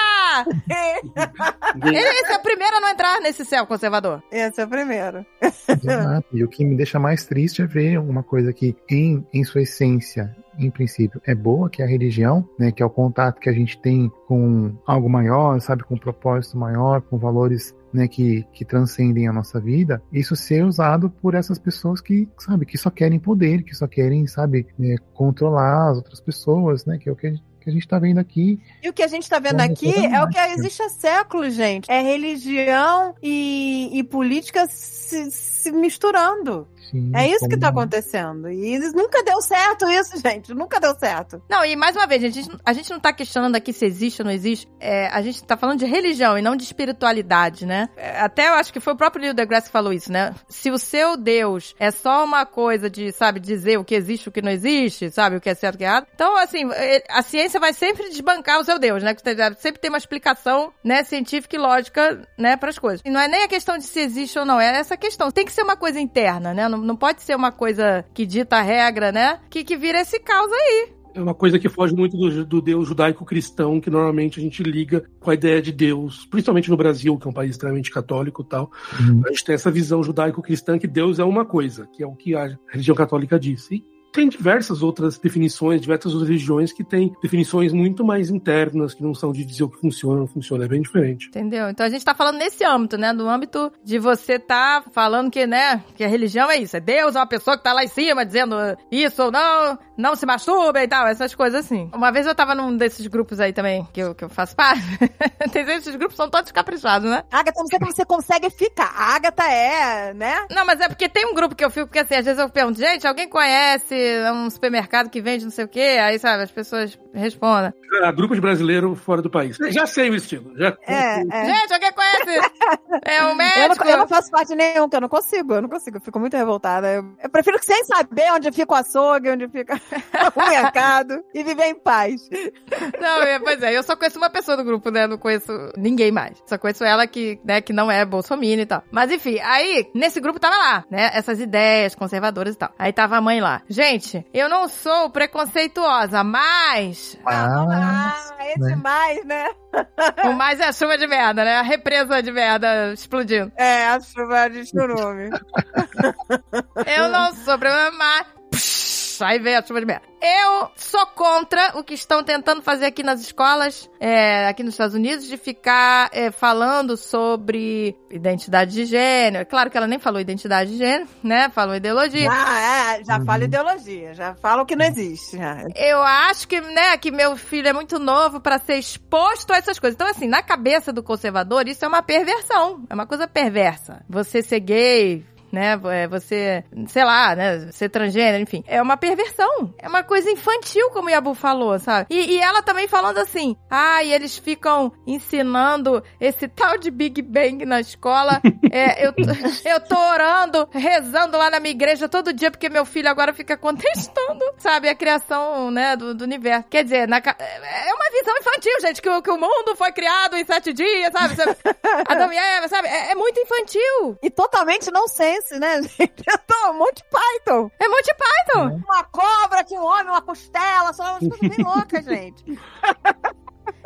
Ele esse é o primeiro a não entrar nesse céu conservador. Esse é o primeiro. Exato. E o que me deixa mais triste é ver uma coisa que, em, em sua essência, em princípio, é boa, que é a religião, né? Que é o contato que a gente tem com algo maior, sabe? Com um propósito maior, com valores né, que, que transcendem a nossa vida, isso ser usado por essas pessoas que, sabe, que só querem poder, que só querem, sabe, né, controlar as outras pessoas, né, que é o que que a gente tá vendo aqui. E o que a gente tá vendo Vamos aqui é o que existe há séculos, gente. É religião e, e política se, se misturando. Sim, É isso que tá como- acontecendo. E nunca deu certo isso, gente. Nunca deu certo. Não, e mais uma vez, a gente, a gente não tá questionando aqui se existe ou não existe. É, a gente tá falando de religião e não de espiritualidade, né? É, Até eu acho que foi o próprio Neil deGrasse que falou isso, né? Se o seu Deus é só uma coisa de, sabe, dizer o que existe e o que não existe, sabe, o que é certo e o que é errado. Então, assim, é, a ciência vai sempre desbancar o seu Deus, né? Que tem- sempre tem uma explicação, né, científica e lógica, né, pras coisas. E não é nem a questão de se existe ou não, é essa questão. Tem que ser uma coisa interna, né? Não, não pode ser uma coisa que dita a regra, né? Que, que vira esse caos aí. É uma coisa que foge muito do, do Deus judaico-cristão, que normalmente a gente liga com a ideia de Deus, principalmente no Brasil, que é um país extremamente católico e tal. Uhum. A gente tem essa visão judaico-cristã que Deus é uma coisa, que é o que a religião católica diz. E tem diversas outras definições, diversas outras religiões que têm definições muito mais internas, que não são de dizer o que funciona ou não funciona, é bem diferente. Entendeu? Então a gente tá falando nesse âmbito, né? No âmbito de você tá falando que, né, que a religião é isso. É Deus, é uma pessoa que tá lá em cima dizendo isso ou não, não se masturba e tal, essas coisas assim. Uma vez eu tava num desses grupos aí também, que eu, que eu faço parte. Tem esses grupos são todos caprichados, né? Agatha, não sei como você consegue ficar. A Agatha é, né? Não, mas é porque tem um grupo que eu fico, porque assim, às vezes eu pergunto, gente, alguém conhece um supermercado que vende não sei o quê? Aí, sabe, as pessoas respondem. Ah, grupo de brasileiro fora do país. Já sei o estilo. Já... É, é. Gente, alguém conhece? É um Eu médico? não, eu não faço parte nenhum, que eu não consigo, eu não consigo, eu fico muito revoltada. Eu, eu prefiro que sem saber onde fica o açougue, onde fica o mercado, e viver em paz. Não, é, pois é, eu só conheço uma pessoa do grupo, né? Não conheço ninguém mais. Só conheço ela que, né, que não é bolsominion e tal. Mas enfim, aí, nesse grupo tava lá, né? Essas ideias conservadoras e tal. Aí tava a mãe lá. Gente, eu não sou preconceituosa, mas. Ah, esse né? mais, né? O mais é a chuva de merda, né? A represa de merda explodindo. É, a chuva de churume. Eu não sou preconceituosa, mas. Aí vem a chuva de merda. Eu sou contra o que estão tentando fazer aqui nas escolas, é, aqui nos Estados Unidos, de ficar é, falando sobre identidade de gênero. Claro que ela nem falou identidade de gênero, né? Falou ideologia. Ah, é, já Uhum. fala ideologia, já fala o que não existe. já. Eu acho que, né, que meu filho é muito novo pra ser exposto a essas coisas. Então, assim, na cabeça do conservador, isso é uma perversão. É uma coisa perversa. Você ser gay, né, é, você, sei lá, né, ser transgênero, enfim. É uma perversão. É uma coisa infantil, como o Yabu falou, sabe? E, e ela também falando assim, ah, e eles ficam ensinando esse tal de Big Bang na escola. É, eu, tô- eu tô orando, rezando lá na minha igreja todo dia, porque meu filho agora fica contestando, sabe, a criação, né, do, do universo. Quer dizer, na é uma visão infantil, gente, que, o- que o mundo foi criado em sete dias, sabe? Adão e Eva, sabe? É, é muito infantil. E totalmente nonsense, né, gente? Eu tô um monte Python. É Monty Python. Uma cobra, tinha um homem, uma costela, só umas coisas bem loucas, gente.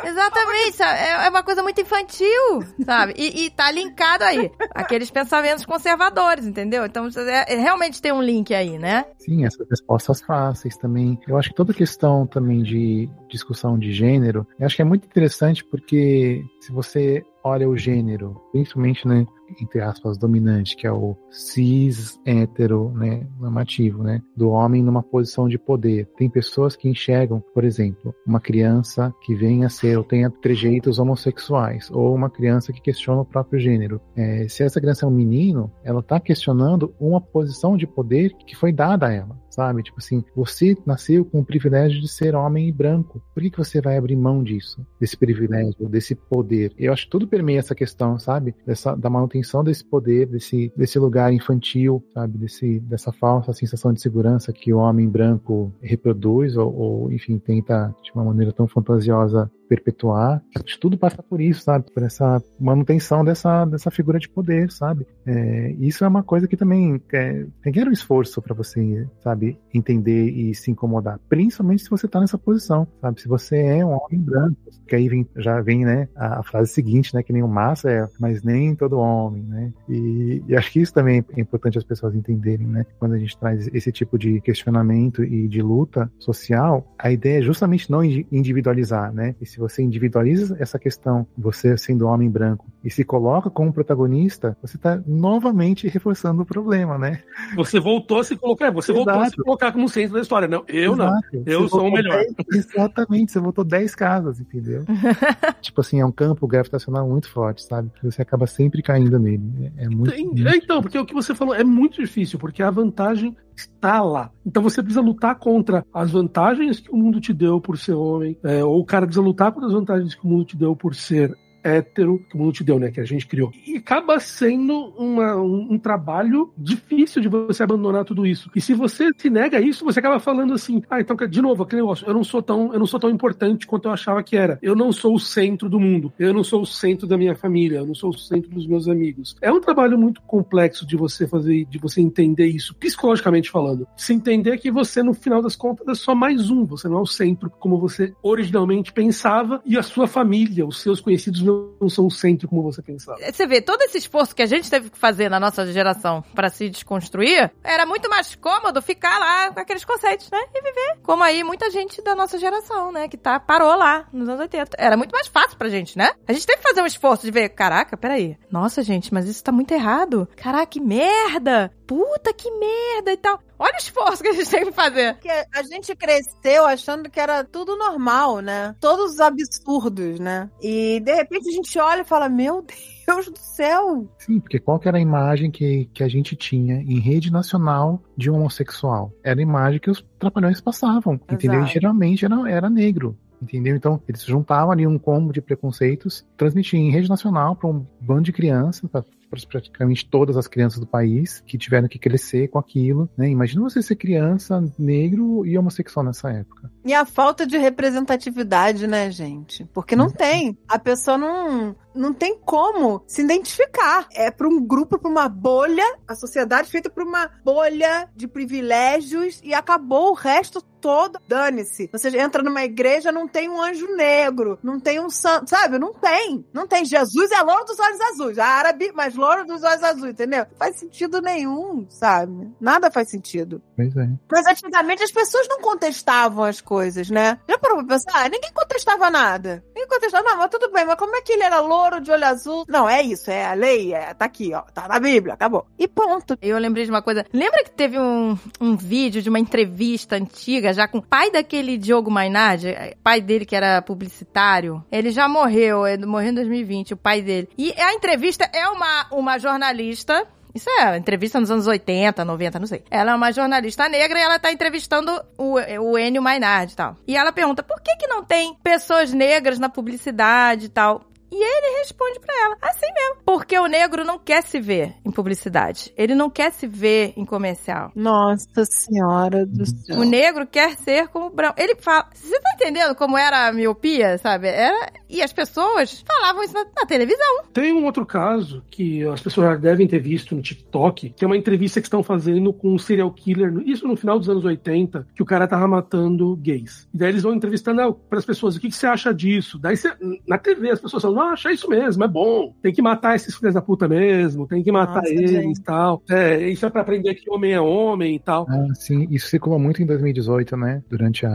Exatamente, sabe? É, é uma coisa muito infantil, sabe? E, e tá linkado aí. Aqueles pensamentos conservadores, entendeu? Então, é- é- realmente tem um link aí, né? Sim, essas respostas fáceis também. Eu acho que toda questão também de discussão de gênero, eu acho que é muito interessante porque se você olha o gênero, principalmente, né, entre aspas, dominante, que é o cis hétero, né, normativo, né, do homem numa posição de poder. Tem pessoas que enxergam, por exemplo, uma criança que venha a ser ou tenha trejeitos homossexuais, ou uma criança que questiona o próprio gênero. É, se essa criança é um menino, ela está questionando uma posição de poder que foi dada a ela, sabe? Tipo assim, você nasceu com o privilégio de ser homem e branco. Por que, que você vai abrir mão disso? Desse privilégio, desse poder? Eu acho que tudo permeia essa questão, sabe? Dessa, da manutenção desse poder, desse, desse lugar infantil, sabe? Desse, dessa falsa sensação de segurança que o homem branco reproduz ou, ou enfim, tenta de uma maneira tão fantasiosa perpetuar. Tudo passa por isso, sabe? Por essa manutenção dessa, dessa figura de poder, sabe? É, isso é uma coisa que também é, requer um esforço para você, sabe, entender e se incomodar. Principalmente se você tá nessa posição, sabe? Se você é um homem branco, que aí vem, já vem, né, a, a frase seguinte, né, que nem o massa é, mas nem todo homem, né? E, e acho que isso também é importante as pessoas entenderem, né? Quando a gente traz esse tipo de questionamento e de luta social, a ideia é justamente não indi- individualizar, né? E se você individualiza essa questão, você sendo homem branco, e se coloca como protagonista, você está novamente reforçando o problema, né? Você voltou a se colocar, você voltou a se Exato. colocar como centro da história. Não, eu não. Exato. Eu Você sou o melhor. 10 exatamente, você voltou 10 casas, entendeu? tipo assim, é um campo gravitacional muito forte, sabe? Você acaba sempre caindo nele. É, é muito. Tem- é, então, porque o que você falou é muito difícil, porque a vantagem está lá. Então você precisa lutar contra as vantagens que o mundo te deu por ser homem, é, ou o cara precisa lutar contra as vantagens que o mundo te deu por ser hétero, que o mundo te deu, né? Que a gente criou. E acaba sendo uma- um, um trabalho difícil de você abandonar tudo isso. E se você se nega a isso, você acaba falando assim, ah, então, de novo, aquele negócio, eu não sou tão, eu não sou tão importante quanto eu achava que era. Eu não sou o centro do mundo. Eu não sou o centro da minha família. Eu não sou o centro dos meus amigos. É um trabalho muito complexo de você fazer, de você entender isso, psicologicamente falando. Se entender que você, no final das contas, é só mais um. Você não é o centro como você originalmente pensava e a sua família, os seus conhecidos não são o centro como você pensava. Você vê, todo esse esforço que a gente teve que fazer na nossa geração pra se desconstruir, era muito mais cômodo ficar lá com aqueles conceitos, né? E viver. Como aí muita gente da nossa geração, né? Que tá, parou lá nos anos 80. Era muito mais fácil pra gente, né? A gente teve que fazer um esforço de ver, caraca, peraí. Nossa, gente, mas isso tá muito errado. Caraca, que merda! Puta que merda e tal. Olha o esforço que a gente tem que fazer. Porque a gente cresceu achando que era tudo normal, né? Todos os absurdos, né? E de repente a gente olha e fala: Meu Deus do céu! Sim, porque qual que era a imagem que, que a gente tinha em rede nacional de um homossexual? Era a imagem que os trapalhões passavam, entendeu? E Exato. geralmente era, era negro. Entendeu? Então, eles juntavam ali um combo de preconceitos, transmitiam em rede nacional para um bando de crianças, para praticamente todas as crianças do país que tiveram que crescer com aquilo. Né? Imagina você ser criança, negro e homossexual nessa época. E a falta de representatividade, né, gente? Porque não tem. A pessoa não, não tem como se identificar. É para um grupo, para uma bolha, a sociedade feita por uma bolha de privilégios e acabou o resto todo. Dane-se. Você entra numa igreja, não tem um anjo negro, não tem um santo, sabe? Não tem. Não tem. Jesus é louro dos olhos azuis. Árabe, mas louro dos olhos azuis, entendeu? Não faz sentido nenhum, sabe? Nada faz sentido. Pois é. Mas antigamente as pessoas não contestavam as coisas, né? Já parou pra pensar? Ah, ninguém contestava nada. Ninguém contestava, não, mas tudo bem, mas como é que ele era louro de olho azul? Não, é isso, é a lei, é, tá aqui, ó, tá na Bíblia, acabou. E ponto. Eu lembrei de uma coisa. Lembra que teve um, um vídeo de uma entrevista antiga, já com o pai daquele Diogo Mainardi, eh, pai dele que era publicitário? Ele já morreu, ele morreu em 2020, o pai dele. E a entrevista é uma, uma jornalista. Isso é entrevista nos anos 80, 90, não sei. Ela é uma jornalista negra e ela tá entrevistando o, o Enio Mainardi e tal. E ela pergunta, por que que não tem pessoas negras na publicidade e tal? E ele responde pra ela, assim mesmo. Porque o negro não quer se ver em publicidade. Ele não quer se ver em comercial. Nossa senhora do céu. O negro quer ser como o branco. Ele fala. Você tá entendendo como era a miopia, sabe? Era. E as pessoas falavam isso na, na televisão. Tem um outro caso que as pessoas já devem ter visto no TikTok, que é uma entrevista que estão fazendo com um serial killer, isso no final dos anos 80, que o cara tava matando gays. E daí eles vão entrevistando para as pessoas, o que, que você acha disso? Daí você- na TV as pessoas falam, acha isso mesmo, é bom. Tem que matar esses filhos da puta mesmo, tem que matar Nossa, eles gente. e tal. É, isso é pra aprender que homem é homem e tal. Ah, sim, isso circulou muito em 2018, né? Durante a,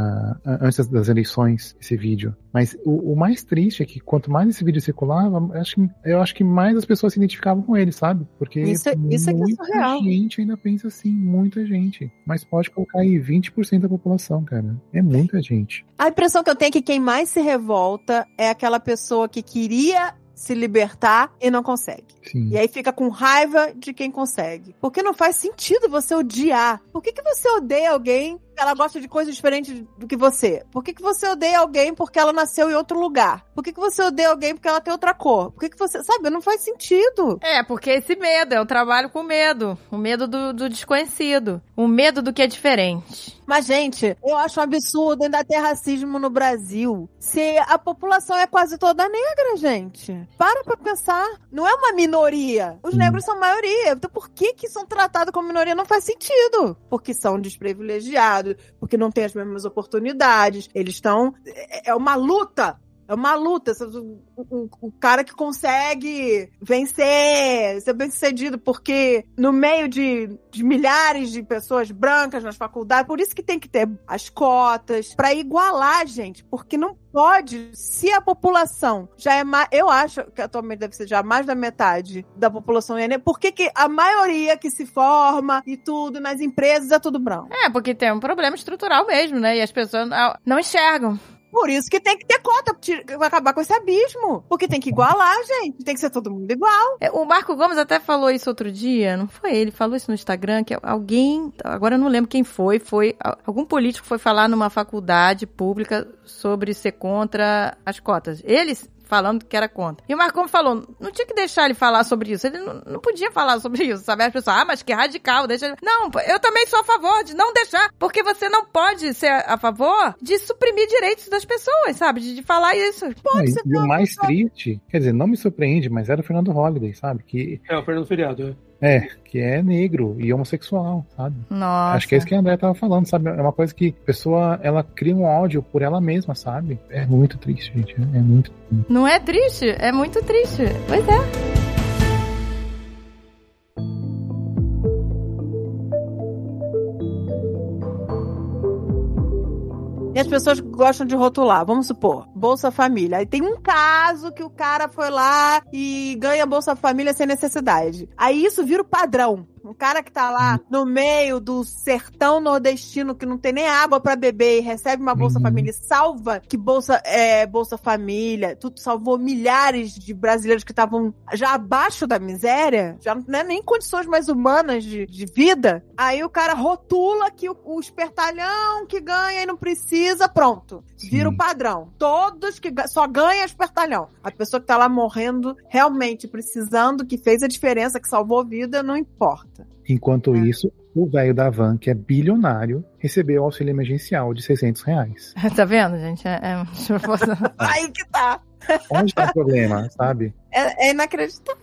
a- antes das- eleições, esse vídeo. Mas o, o mais triste é que quanto mais esse vídeo circulava, eu acho, que, eu acho que mais as pessoas se identificavam com ele, sabe? Porque Isso é- isso é que é muita surreal. gente ainda pensa assim, muita gente. Mas pode colocar aí 20% da população, cara. É muita gente. A impressão que eu tenho é que quem mais se revolta é aquela pessoa que queria se libertar e não consegue. Sim. E aí fica com raiva de quem consegue. Porque não faz sentido você odiar. Por que, que você odeia alguém ela gosta de coisas diferentes do que você? Por que, que você odeia alguém porque ela nasceu em outro lugar? Por que, que você odeia alguém porque ela tem outra cor? Por que, que você. Sabe, não faz sentido. É, porque esse medo, é o trabalho com medo. O medo do, do desconhecido. O medo do que é diferente. Mas, gente, eu acho um absurdo ainda ter racismo no Brasil. Se a população é quase toda negra, gente. Para pra pensar. Não é uma minoria. Os Hum. negros são maioria. Então por que que são tratados como minoria? Não faz sentido. Porque são desprivilegiados, porque não têm as mesmas oportunidades. Eles estão... É é uma luta. É uma luta. O, o- o cara que consegue vencer, ser bem sucedido, porque no meio de, de milhares de pessoas brancas nas faculdades, por isso que tem que ter as cotas, pra igualar, gente, porque não pode, se a população já é mais, eu acho que atualmente deve ser já mais da metade da população é por que que a maioria que se forma e tudo nas empresas é tudo branco? É, porque tem um problema estrutural mesmo, né? E as pessoas não enxergam. Por isso que tem que ter cota, vai acabar com esse abismo, porque tem que igualar, gente, tem que ser todo mundo igual. É, O Marco Gomes até falou isso outro dia, não foi ele? Falou isso no Instagram, que alguém, agora eu não lembro quem foi, foi algum político foi falar numa faculdade pública sobre ser contra as cotas. Eles falando que era contra. E o Marco Gomes falou, não tinha que deixar ele falar sobre isso. Ele não, não podia falar sobre isso, sabe? As pessoas, ah, mas que radical, deixa ele... Não, eu também sou a favor de não deixar, porque você não pode ser a favor de suprimir direitos das pessoas, sabe? De, de falar isso. Ah, e- ser e o uma mais pessoa- triste, quer dizer, não me surpreende, mas era o Fernando Holliday, sabe? Que É, o Fernando Feriado, é. É, que é negro e homossexual, sabe? Nossa. Acho que é isso que a André tava falando, sabe? É uma coisa que a pessoa, ela cria um ódio por ela mesma, sabe? É muito triste, gente. É muito. Não é triste? É muito triste. Pois é. E as pessoas gostam de rotular. Vamos supor, Bolsa Família. Aí tem um caso que o cara foi lá e ganha Bolsa Família sem necessidade. Aí isso vira o padrão. Um cara que tá lá no meio do sertão nordestino que não tem nem água pra beber e recebe uma Bolsa Uhum. Família e salva que Bolsa é Bolsa Família, tudo salvou milhares de brasileiros que estavam já abaixo da miséria, já não é nem condições mais humanas de, de vida. Aí o cara rotula que o, o espertalhão que ganha e não precisa, pronto. Vira Sim. o padrão. Todos que só ganha espertalhão. A pessoa que tá lá morrendo, realmente precisando, que fez a diferença, que salvou vida, não importa. Enquanto É. isso, o velho da van, que é bilionário, recebeu auxílio emergencial de 600 reais. Tá vendo, gente? É, é... Aí que tá. Onde tá o problema, sabe? É, é inacreditável.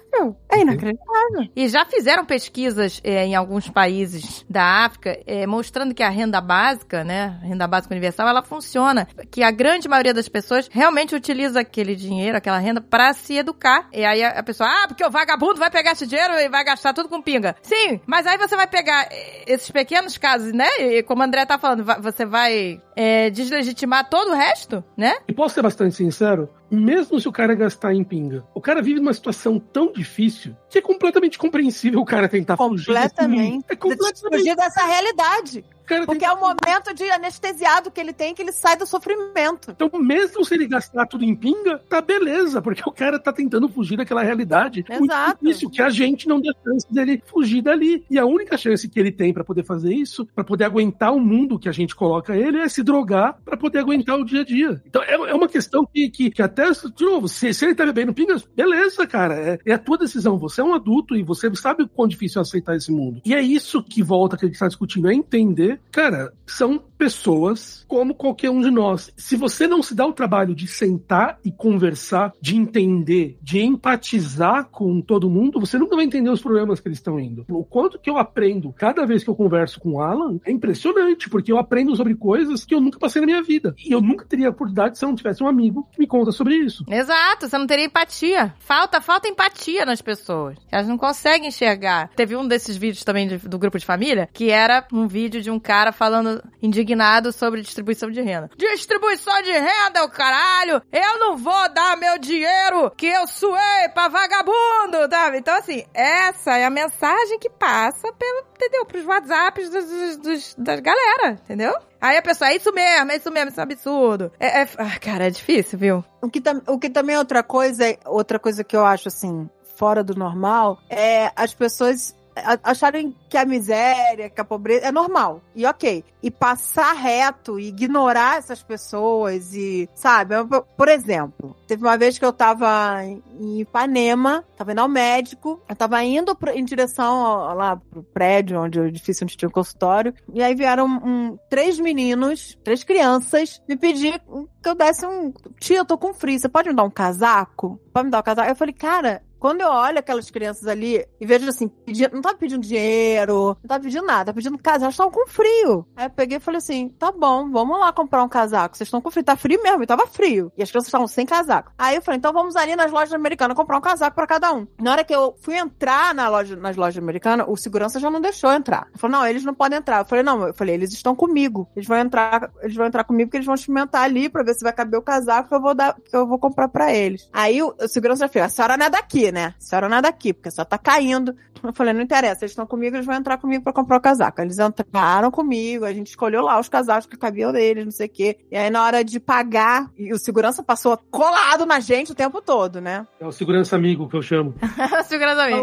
É inacreditável. E já fizeram pesquisas é, em alguns países da África é, mostrando que a renda básica, né, a renda básica universal, ela funciona. Que a grande maioria das pessoas realmente utiliza aquele dinheiro, aquela renda, pra se educar. E aí a, pessoa, ah, porque o vagabundo vai pegar esse dinheiro e vai gastar tudo com pinga. Sim, mas aí você vai pegar é, esses pequenos casos, né? E como o André tá falando, você vai é, deslegitimar todo o resto, né? E posso ser bastante sincero? Mesmo se o cara gastar em pinga, o cara vive numa situação tão difícil que é completamente compreensível o cara tentar fugir. Completamente. mundo. É completamente. Fugir dessa realidade. Cara Porque é o momento de anestesiado que ele tem que ele sai do sofrimento. Então, mesmo se ele gastar tudo em pinga, tá beleza, porque o cara tá tentando fugir daquela realidade Exato. difícil, que a gente não dá chance dele fugir dali. E a única chance que ele tem pra poder fazer isso, pra poder aguentar o mundo que a gente coloca ele, é se drogar pra poder aguentar o dia a dia. Então, é, é uma questão que, que, que até, de novo, se, se ele tá bebendo pingas, beleza, cara, é, é a tua decisão. Você é um adulto e você sabe o quão difícil é aceitar esse mundo. E é isso que volta que a gente tá discutindo, é entender, cara, são pessoas como qualquer um de nós. Se você não se dá o trabalho de sentar e conversar, de entender, de empatizar com todo mundo, você nunca vai entender os problemas que eles estão indo. O quanto que eu aprendo cada vez que eu converso com o Alan é impressionante, porque eu aprendo sobre coisas que eu nunca passei na minha vida. E eu nunca teria oportunidade se eu não tivesse um amigo que me conta sobre isso. Exato, você não teria empatia. Falta, falta empatia nas pessoas. Elas não conseguem enxergar. Teve um desses vídeos também de- do grupo de família, que era um vídeo de um cara falando indignado sobre distribuição de renda. Distribuição de renda, o caralho! Eu não vou dar meu dinheiro que eu suei pra vagabundo, sabe? Então, assim, essa é a mensagem que passa pelo, entendeu? Pros WhatsApps dos, dos, dos- das galera, entendeu? Aí a pessoa, é isso mesmo, é isso mesmo, isso é um absurdo. É, é- ah, cara, é difícil, viu? O que, tam- o que também é outra coisa, é- outra coisa que eu acho assim, fora do normal, é as pessoas acharem que a miséria, que a pobreza é normal. E ok. E passar reto e ignorar essas pessoas e, sabe? Por exemplo, teve uma vez que eu tava em Ipanema, tava indo ao médico, eu tava indo em direção lá pro prédio, onde o edifício onde tinha o consultório, e aí vieram um- três meninos, três crianças, me pedir que eu desse um. Tia, eu tô com frio, você pode me dar um casaco? Pode me dar um casaco? Eu falei, cara, quando eu olho aquelas crianças ali e vejo assim, pedindo, não tava pedindo dinheiro, não tava pedindo nada, tava pedindo casaco, elas estavam com frio. Aí eu peguei e falei assim: tá bom, vamos lá comprar um casaco. Vocês estão com frio, tá frio mesmo, e tava frio. E as crianças estavam sem casaco. Aí eu falei: então vamos ali nas lojas americanas comprar um casaco pra cada um. Na hora que eu fui entrar na loja, nas lojas americanas, o segurança já não deixou entrar. Ele falou: não, eles não podem entrar. Eu falei: não, eu falei: eles estão comigo. Eles vão entrar, eles vão entrar comigo porque eles vão experimentar ali pra ver se vai caber o casaco que eu vou dar, que eu vou comprar pra eles. Aí o, o segurança falou: a senhora não é daqui, né? A senhora não é daqui, porque senhora tá caindo. Eu falei, não interessa, eles estão comigo, eles vão entrar comigo pra comprar o casaco. Eles entraram comigo, a gente escolheu lá os casacos que cabiam deles, não sei o quê. E aí, na hora de pagar, e o segurança passou colado na gente o tempo todo, né? É o segurança amigo que eu chamo. Segurança amigo.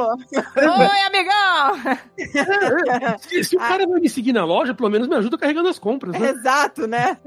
Falou. Oi, amigão! Se, se o cara vai me seguir na loja, pelo menos me ajuda carregando as compras, né? Exato, né?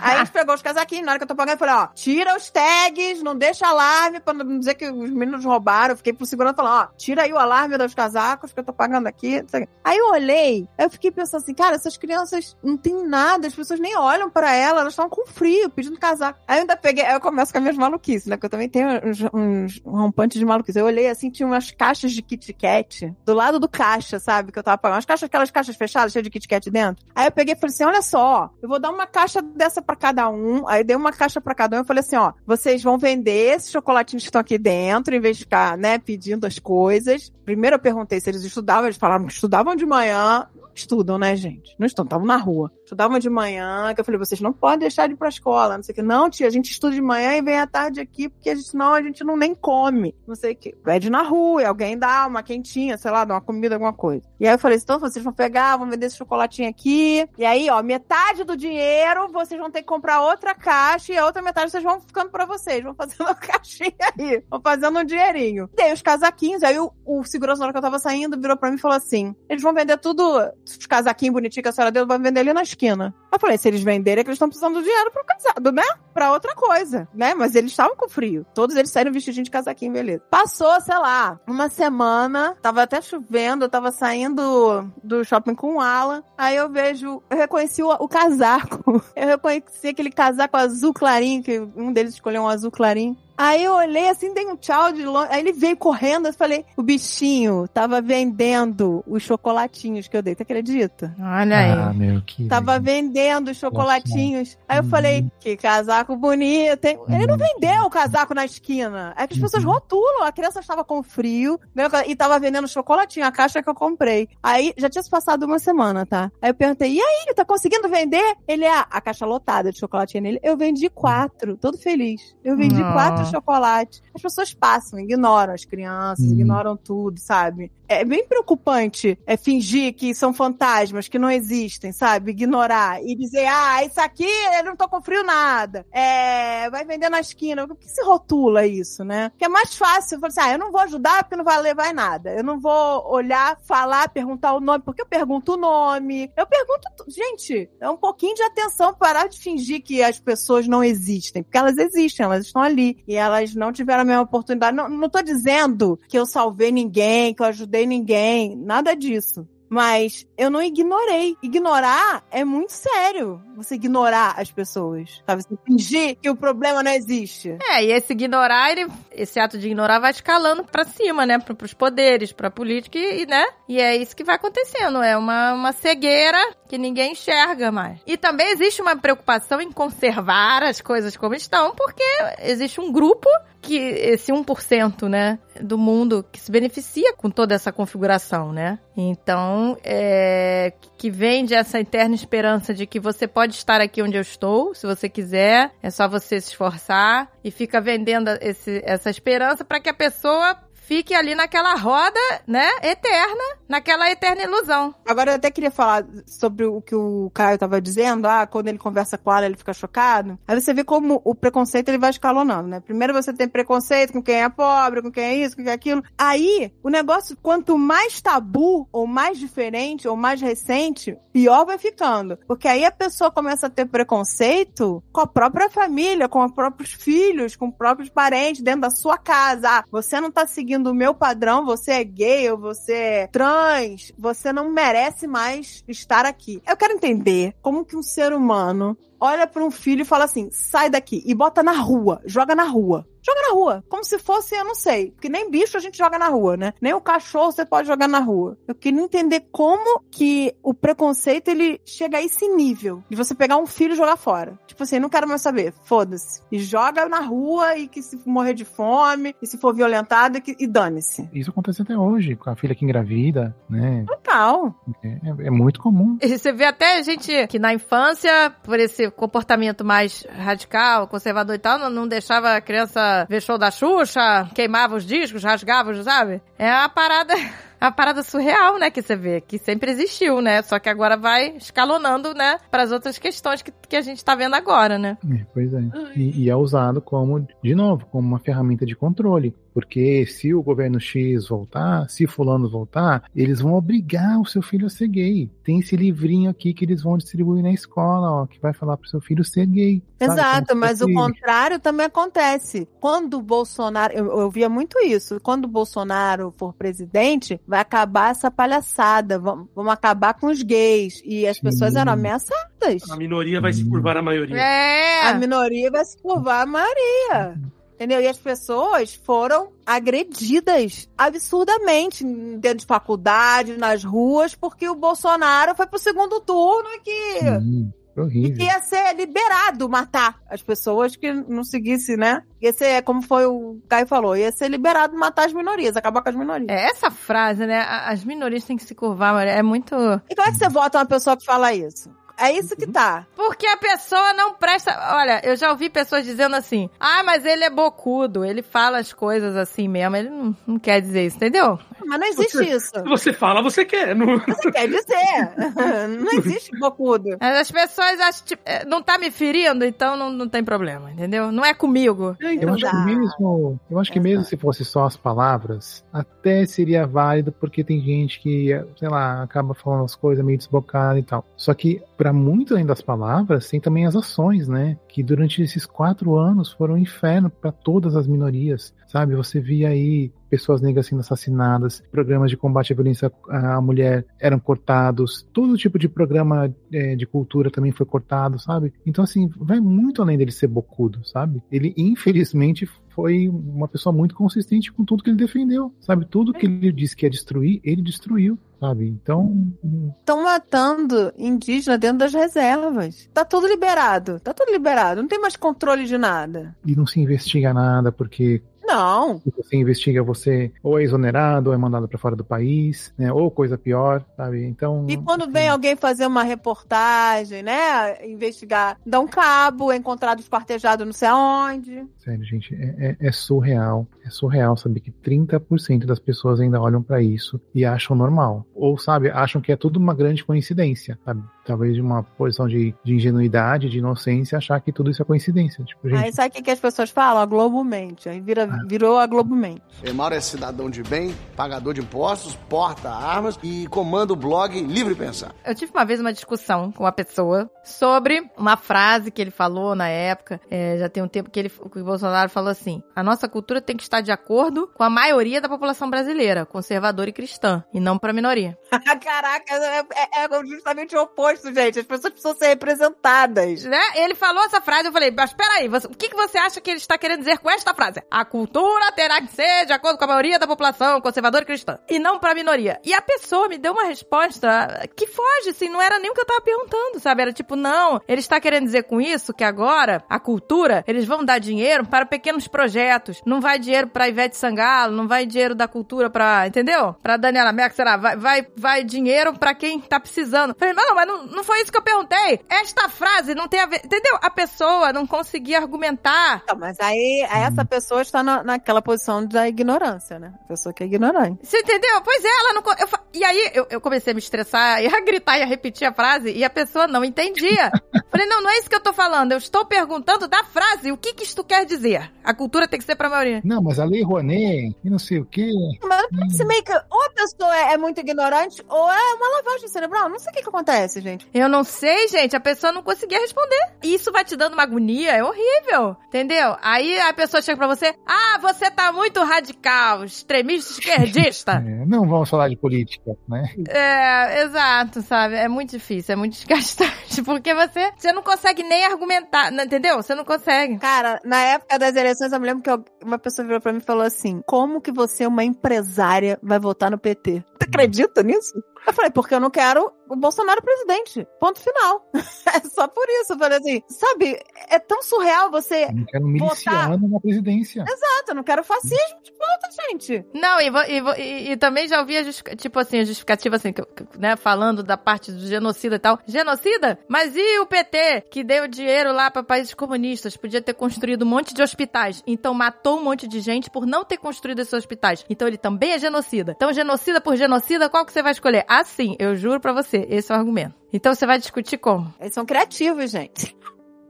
Aí a gente pegou os casaquinhos, na hora que eu tô pagando, eu falei, ó, tira os tags, não deixa alarme pra não dizer que os meninos roubaram. Fiquei pro segurança falando, ó, tira aí o alarme dos casacos que eu tô pagando aqui. Aí eu olhei, eu fiquei pensando assim, cara, essas crianças não tem nada, as pessoas nem olham pra elas, elas estão com frio, pedindo casaco. Aí eu ainda peguei, aí eu começo com as minhas maluquices, né? Porque eu também tenho uns, uns rompantes de maluquice. Eu olhei assim, tinha umas caixas de Kit Kat do lado do caixa, sabe? Que eu tava pagando. Umas caixas, aquelas caixas fechadas, cheias de Kit Kat dentro. Aí eu peguei e falei assim: olha só, eu vou dar uma caixa dessa pra cada um. Aí dei uma caixa pra cada um. Eu falei assim: ó, vocês vão vender esses chocolatinhos que estão aqui dentro, em vez de ficar, né, pedindo as coisas. Primeiro eu perguntei se eles estudavam, eles falaram que estudavam de manhã. Estudam, né, gente? Não estão, estavam na rua. Estudavam de manhã, que eu falei, vocês não podem deixar de ir pra escola, não sei o que. Não, tia, a gente estuda de manhã e vem à tarde aqui, porque a gente, senão a gente não nem come. Não sei o que. Pede na rua, e alguém dá uma quentinha, sei lá, dá uma comida, alguma coisa. E aí eu falei, então vocês vão pegar, vão vender esse chocolatinho aqui. E aí, ó, metade do dinheiro vocês vão ter que comprar outra caixa e a outra metade vocês vão ficando pra vocês. Vão fazendo a caixinha aí. Vão fazendo um dinheirinho. Dei os casaquinhos, aí o, o segurança na hora que eu tava saindo virou pra mim e falou assim: eles vão vender tudo, os casaquinhos bonitinhos que a senhora deu, vai vender ali na esquina. Eu falei, se eles venderem é que eles estão precisando do dinheiro pro casado, né? Pra outra coisa, né? Mas eles estavam com frio. Todos eles saíram vestidinhos de casaquinho, beleza. Passou, sei lá, uma semana, tava até chovendo, eu tava saindo do shopping com o Alan. Aí eu vejo, eu reconheci o, o casaco. Eu reconheci aquele casaco azul clarinho, que um deles escolheu um azul clarinho. Aí eu olhei assim, dei um tchau de longe. Aí ele veio correndo, eu falei, o bichinho tava vendendo os chocolatinhos que eu dei, tu acredita? Olha aí. Ah, meu, que. Tava vendendo os chocolatinhos. Aí eu Uhum. falei, que casaco bonito. hein? Ele não Uhum. vendeu o casaco na esquina. É que as pessoas Uhum. rotulam. A criança estava com frio né, e tava vendendo chocolatinho, a caixa que eu comprei. Aí já tinha se passado uma semana, tá? Aí eu perguntei, e aí, tá conseguindo vender? Ele é a caixa lotada de chocolatinho nele. Eu vendi quatro, todo feliz. Eu vendi Ah. quatro chocolates. As pessoas passam, ignoram as crianças, Uhum. ignoram tudo, sabe? É bem preocupante é fingir que são fantasmas, que não existem, sabe? Ignorar e dizer, ah, isso aqui eu não tô com frio nada. É, vai vender na esquina. Por que se rotula isso, né? Porque é mais fácil, falar assim, ah, eu não vou ajudar porque não vai levar em nada. Eu não vou olhar, falar, perguntar o nome, porque eu pergunto o nome. Eu pergunto, gente, é um pouquinho de atenção, parar de fingir que as pessoas não existem, porque elas existem, elas estão ali e elas não tiveram a mesma oportunidade. Não, não tô dizendo que eu salvei ninguém, que eu ajudei ninguém, nada disso. Mas eu não ignorei. Ignorar é muito sério. Você ignorar as pessoas. Sabe? Você fingir que o problema não existe. É, e esse ignorar, ele, esse ato de ignorar vai escalando pra cima, né? Pro, pros poderes, pra política e, né? E é isso que vai acontecendo. É uma, uma cegueira que ninguém enxerga mais. E também existe uma preocupação em conservar as coisas como estão, porque existe um grupo que esse 1%, né, do mundo que se beneficia com toda essa configuração, né? Então, é, que vende essa eterna esperança de que você pode estar aqui onde eu estou, se você quiser, é só você se esforçar e fica vendendo esse, essa esperança para que a pessoa fique ali naquela roda, né, eterna, naquela eterna ilusão. Agora eu até queria falar sobre o que o Caio tava dizendo, ah, quando ele conversa com ela, ele fica chocado. Aí você vê como o preconceito ele vai escalonando, né? Primeiro você tem preconceito com quem é pobre, com quem é isso, com quem é aquilo. Aí, o negócio, quanto mais tabu, ou mais diferente, ou mais recente, pior vai ficando. Porque aí a pessoa começa a ter preconceito com a própria família, com os próprios filhos, com os próprios parentes, dentro da sua casa. Ah, você não tá seguindo o meu padrão, você é gay ou você é trans, você não merece mais estar aqui. Eu quero entender como que um ser humano olha para um filho e fala assim: sai daqui e bota na rua, joga na rua. Joga na rua. Como se fosse, eu não sei. Porque nem bicho a gente joga na rua, né? Nem o cachorro você pode jogar na rua. Eu queria entender como que o preconceito ele chega a esse nível de você pegar um filho e jogar fora. Tipo assim, não quero mais saber. Foda-se. E joga na rua e que se morrer de fome, e se for violentado, e, que- e dane-se. Isso acontece até hoje, com a filha que engravida, né? Total. É, é muito comum. E você vê até gente que na infância, por esse comportamento mais radical, conservador e tal, não, não deixava a criança ver show da Xuxa, queimava os discos, rasgava, sabe? É uma parada. Uma parada surreal, né, que você vê, que sempre existiu, né? Só que agora vai escalonando, né, para as outras questões que, que a gente tá vendo agora, né? É, pois é. E, e é usado como, de novo, como uma ferramenta de controle. Porque se o governo X voltar, se fulano voltar, eles vão obrigar o seu filho a ser gay. Tem esse livrinho aqui que eles vão distribuir na escola, ó, que vai falar pro seu filho ser gay. Exato, mas o fosse- contrário também acontece. Quando o Bolsonaro, eu, eu via muito isso, quando o Bolsonaro for presidente, vai acabar essa palhaçada, vamos, vamos acabar com os gays. E as Sim. pessoas eram ameaçadas. A minoria vai se curvar à maioria. É! A minoria vai se curvar a maioria. Entendeu? E as pessoas foram agredidas absurdamente dentro de faculdade, nas ruas, porque o Bolsonaro foi pro segundo turno e que Sim, foi e horrível. que ia ser liberado matar as pessoas que não seguissem, né? Ia ser, como foi o Caio falou, ia ser liberado matar as minorias, acabar com as minorias. É essa frase, né? As minorias têm que se curvar, é muito. E como é que você vota uma pessoa que fala isso? É isso que tá. Porque a pessoa não presta. Olha, eu já ouvi pessoas dizendo assim: ah, mas ele é bocudo, ele fala as coisas assim mesmo. Ele não, não quer dizer isso, entendeu? Mas não existe Você- isso. Se você fala, você quer. Não... Você quer dizer. não existe bocudo. Mas As pessoas acham, tipo, é, não tá me ferindo, então não, não tem problema, entendeu? Não é comigo. É, Eu então, acho que mesmo, eu acho que mesmo se fosse só as palavras, até seria válido porque tem gente que, sei lá, acaba falando as coisas meio desbocadas e tal. Só que para muito além das palavras, tem também as ações, né? Que durante esses quatro anos foram um inferno para todas as minorias, sabe? Você via aí pessoas negras sendo assassinadas, programas de combate à violência à mulher eram cortados, todo tipo de programa é, de cultura também foi cortado, sabe? Então, assim, vai muito além dele ser bocudo, sabe? Ele, infelizmente, foi uma pessoa muito consistente com tudo que ele defendeu, sabe? Tudo que ele disse que ia destruir, ele destruiu, sabe? Então, Estão matando indígena dentro das reservas. Tá tudo liberado. Tá tudo liberado. Não tem mais controle de nada. e não se investiga nada, porque Não. se você investiga, você ou é exonerado, ou é mandado para fora do país, né? Ou coisa pior, sabe? Então. E quando assim, vem alguém fazer uma reportagem, né? Investigar, dá um cabo, é encontrado esquartejado não sei aonde. Sério, gente, é, é- é surreal. É surreal saber que 30% das pessoas ainda olham pra isso e acham normal. Ou, sabe, acham que é tudo uma grande coincidência, sabe? Talvez de uma posição de, de ingenuidade, de inocência, achar que tudo isso é coincidência. Tipo, gente, Aí sabe o que, que as pessoas falam? A Globo mente. Aí vira, Ah. virou a Globo mente. Emauro é cidadão de bem, pagador de impostos, porta armas e comanda o blog Livre Pensar. Eu tive uma vez uma discussão com uma pessoa sobre uma frase que ele falou na época. é, já tem um tempo que, ele, que o Bolsonaro falou assim: a nossa cultura tem que estar de acordo com a maioria da população brasileira, conservadora e cristã, e não pra minoria. Caraca, é, é- é justamente o oposto, gente. As pessoas precisam ser representadas. Né? Ele falou essa frase, eu falei, mas peraí, você, o que, que você acha que ele está querendo dizer com esta frase? A cultura terá que ser de acordo com a maioria da população, conservadora e cristã, e não pra minoria. E a pessoa me deu uma resposta que foge, assim, não era nem o que eu tava perguntando, sabe? Era tipo, não, ele está querendo dizer com isso que agora a cultura, eles vão dar dinheiro para pequenos projetos, não vai dinheiro pra Ivete Sangalo, não vai dinheiro da cultura pra, entendeu? Pra Daniela Merck, será? Vai, vai, vai dinheiro pra quem tá precisando. Falei, não, mas não, não foi isso que eu perguntei. Esta frase não tem a ver, entendeu? A pessoa não conseguia argumentar. Não, mas aí essa pessoa está na, naquela posição da ignorância, né? A pessoa que é ignorante. Você entendeu? Pois é, ela não. eu e aí eu, eu comecei a me estressar e a gritar e a repetir a frase e a pessoa não entendia. Falei, não, não é isso que eu tô falando. Eu estou perguntando da frase. O que que isto quer dizer? A cultura tem que ser pra maioria. Não, mas a Lei Rouanet e não sei o quê. Mas parece meio que ou a pessoa é, é muito ignorante ou é uma lavagem cerebral. Não sei o que, que acontece, gente. Eu não sei, gente. A pessoa não conseguia responder. E isso vai te dando uma agonia. É horrível. Entendeu? Aí a pessoa chega pra você. Ah, você tá muito radical, extremista, esquerdista. É, não vamos falar de política, né? É, exato, sabe? É muito difícil, é muito desgastante, porque você, você não consegue nem argumentar, não- entendeu? Você não consegue. Cara, na época das eleições, eu me lembro que uma pessoa virou pra mim e falou assim: Como que você, uma empresária, vai votar no PT? Você acredita nisso? Eu falei, porque eu não quero o Bolsonaro presidente. Ponto final. é só por isso. Eu falei assim, sabe, é tão surreal você. Eu não quero um miliciano na presidência. Exato, eu não quero fascismo de volta, gente. Não, e, e e- e também já ouvi a tipo assim, a justificativa assim, que- que- né, falando da parte do genocida e tal. Genocida? Mas e o PT, que deu dinheiro lá pra países comunistas, podia ter construído um monte de hospitais, então matou um monte de gente por não ter construído esses hospitais. Então ele também é genocida. Então genocida por genocida, qual que você vai escolher? Ah, sim, eu juro pra você, esse é o argumento. Então você vai discutir como? Eles são criativos, gente.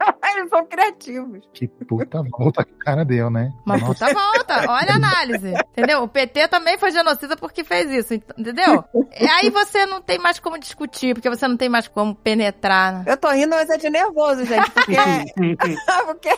Eles são criativos. Que puta volta que o cara deu, né? Uma Nossa, puta volta. Olha a análise. Entendeu? O PT também foi genocida porque fez isso. ent- Entendeu? E Aí você não tem mais como discutir, porque você não tem mais como penetrar. né? Eu tô rindo, mas é de nervoso, gente, porque, porque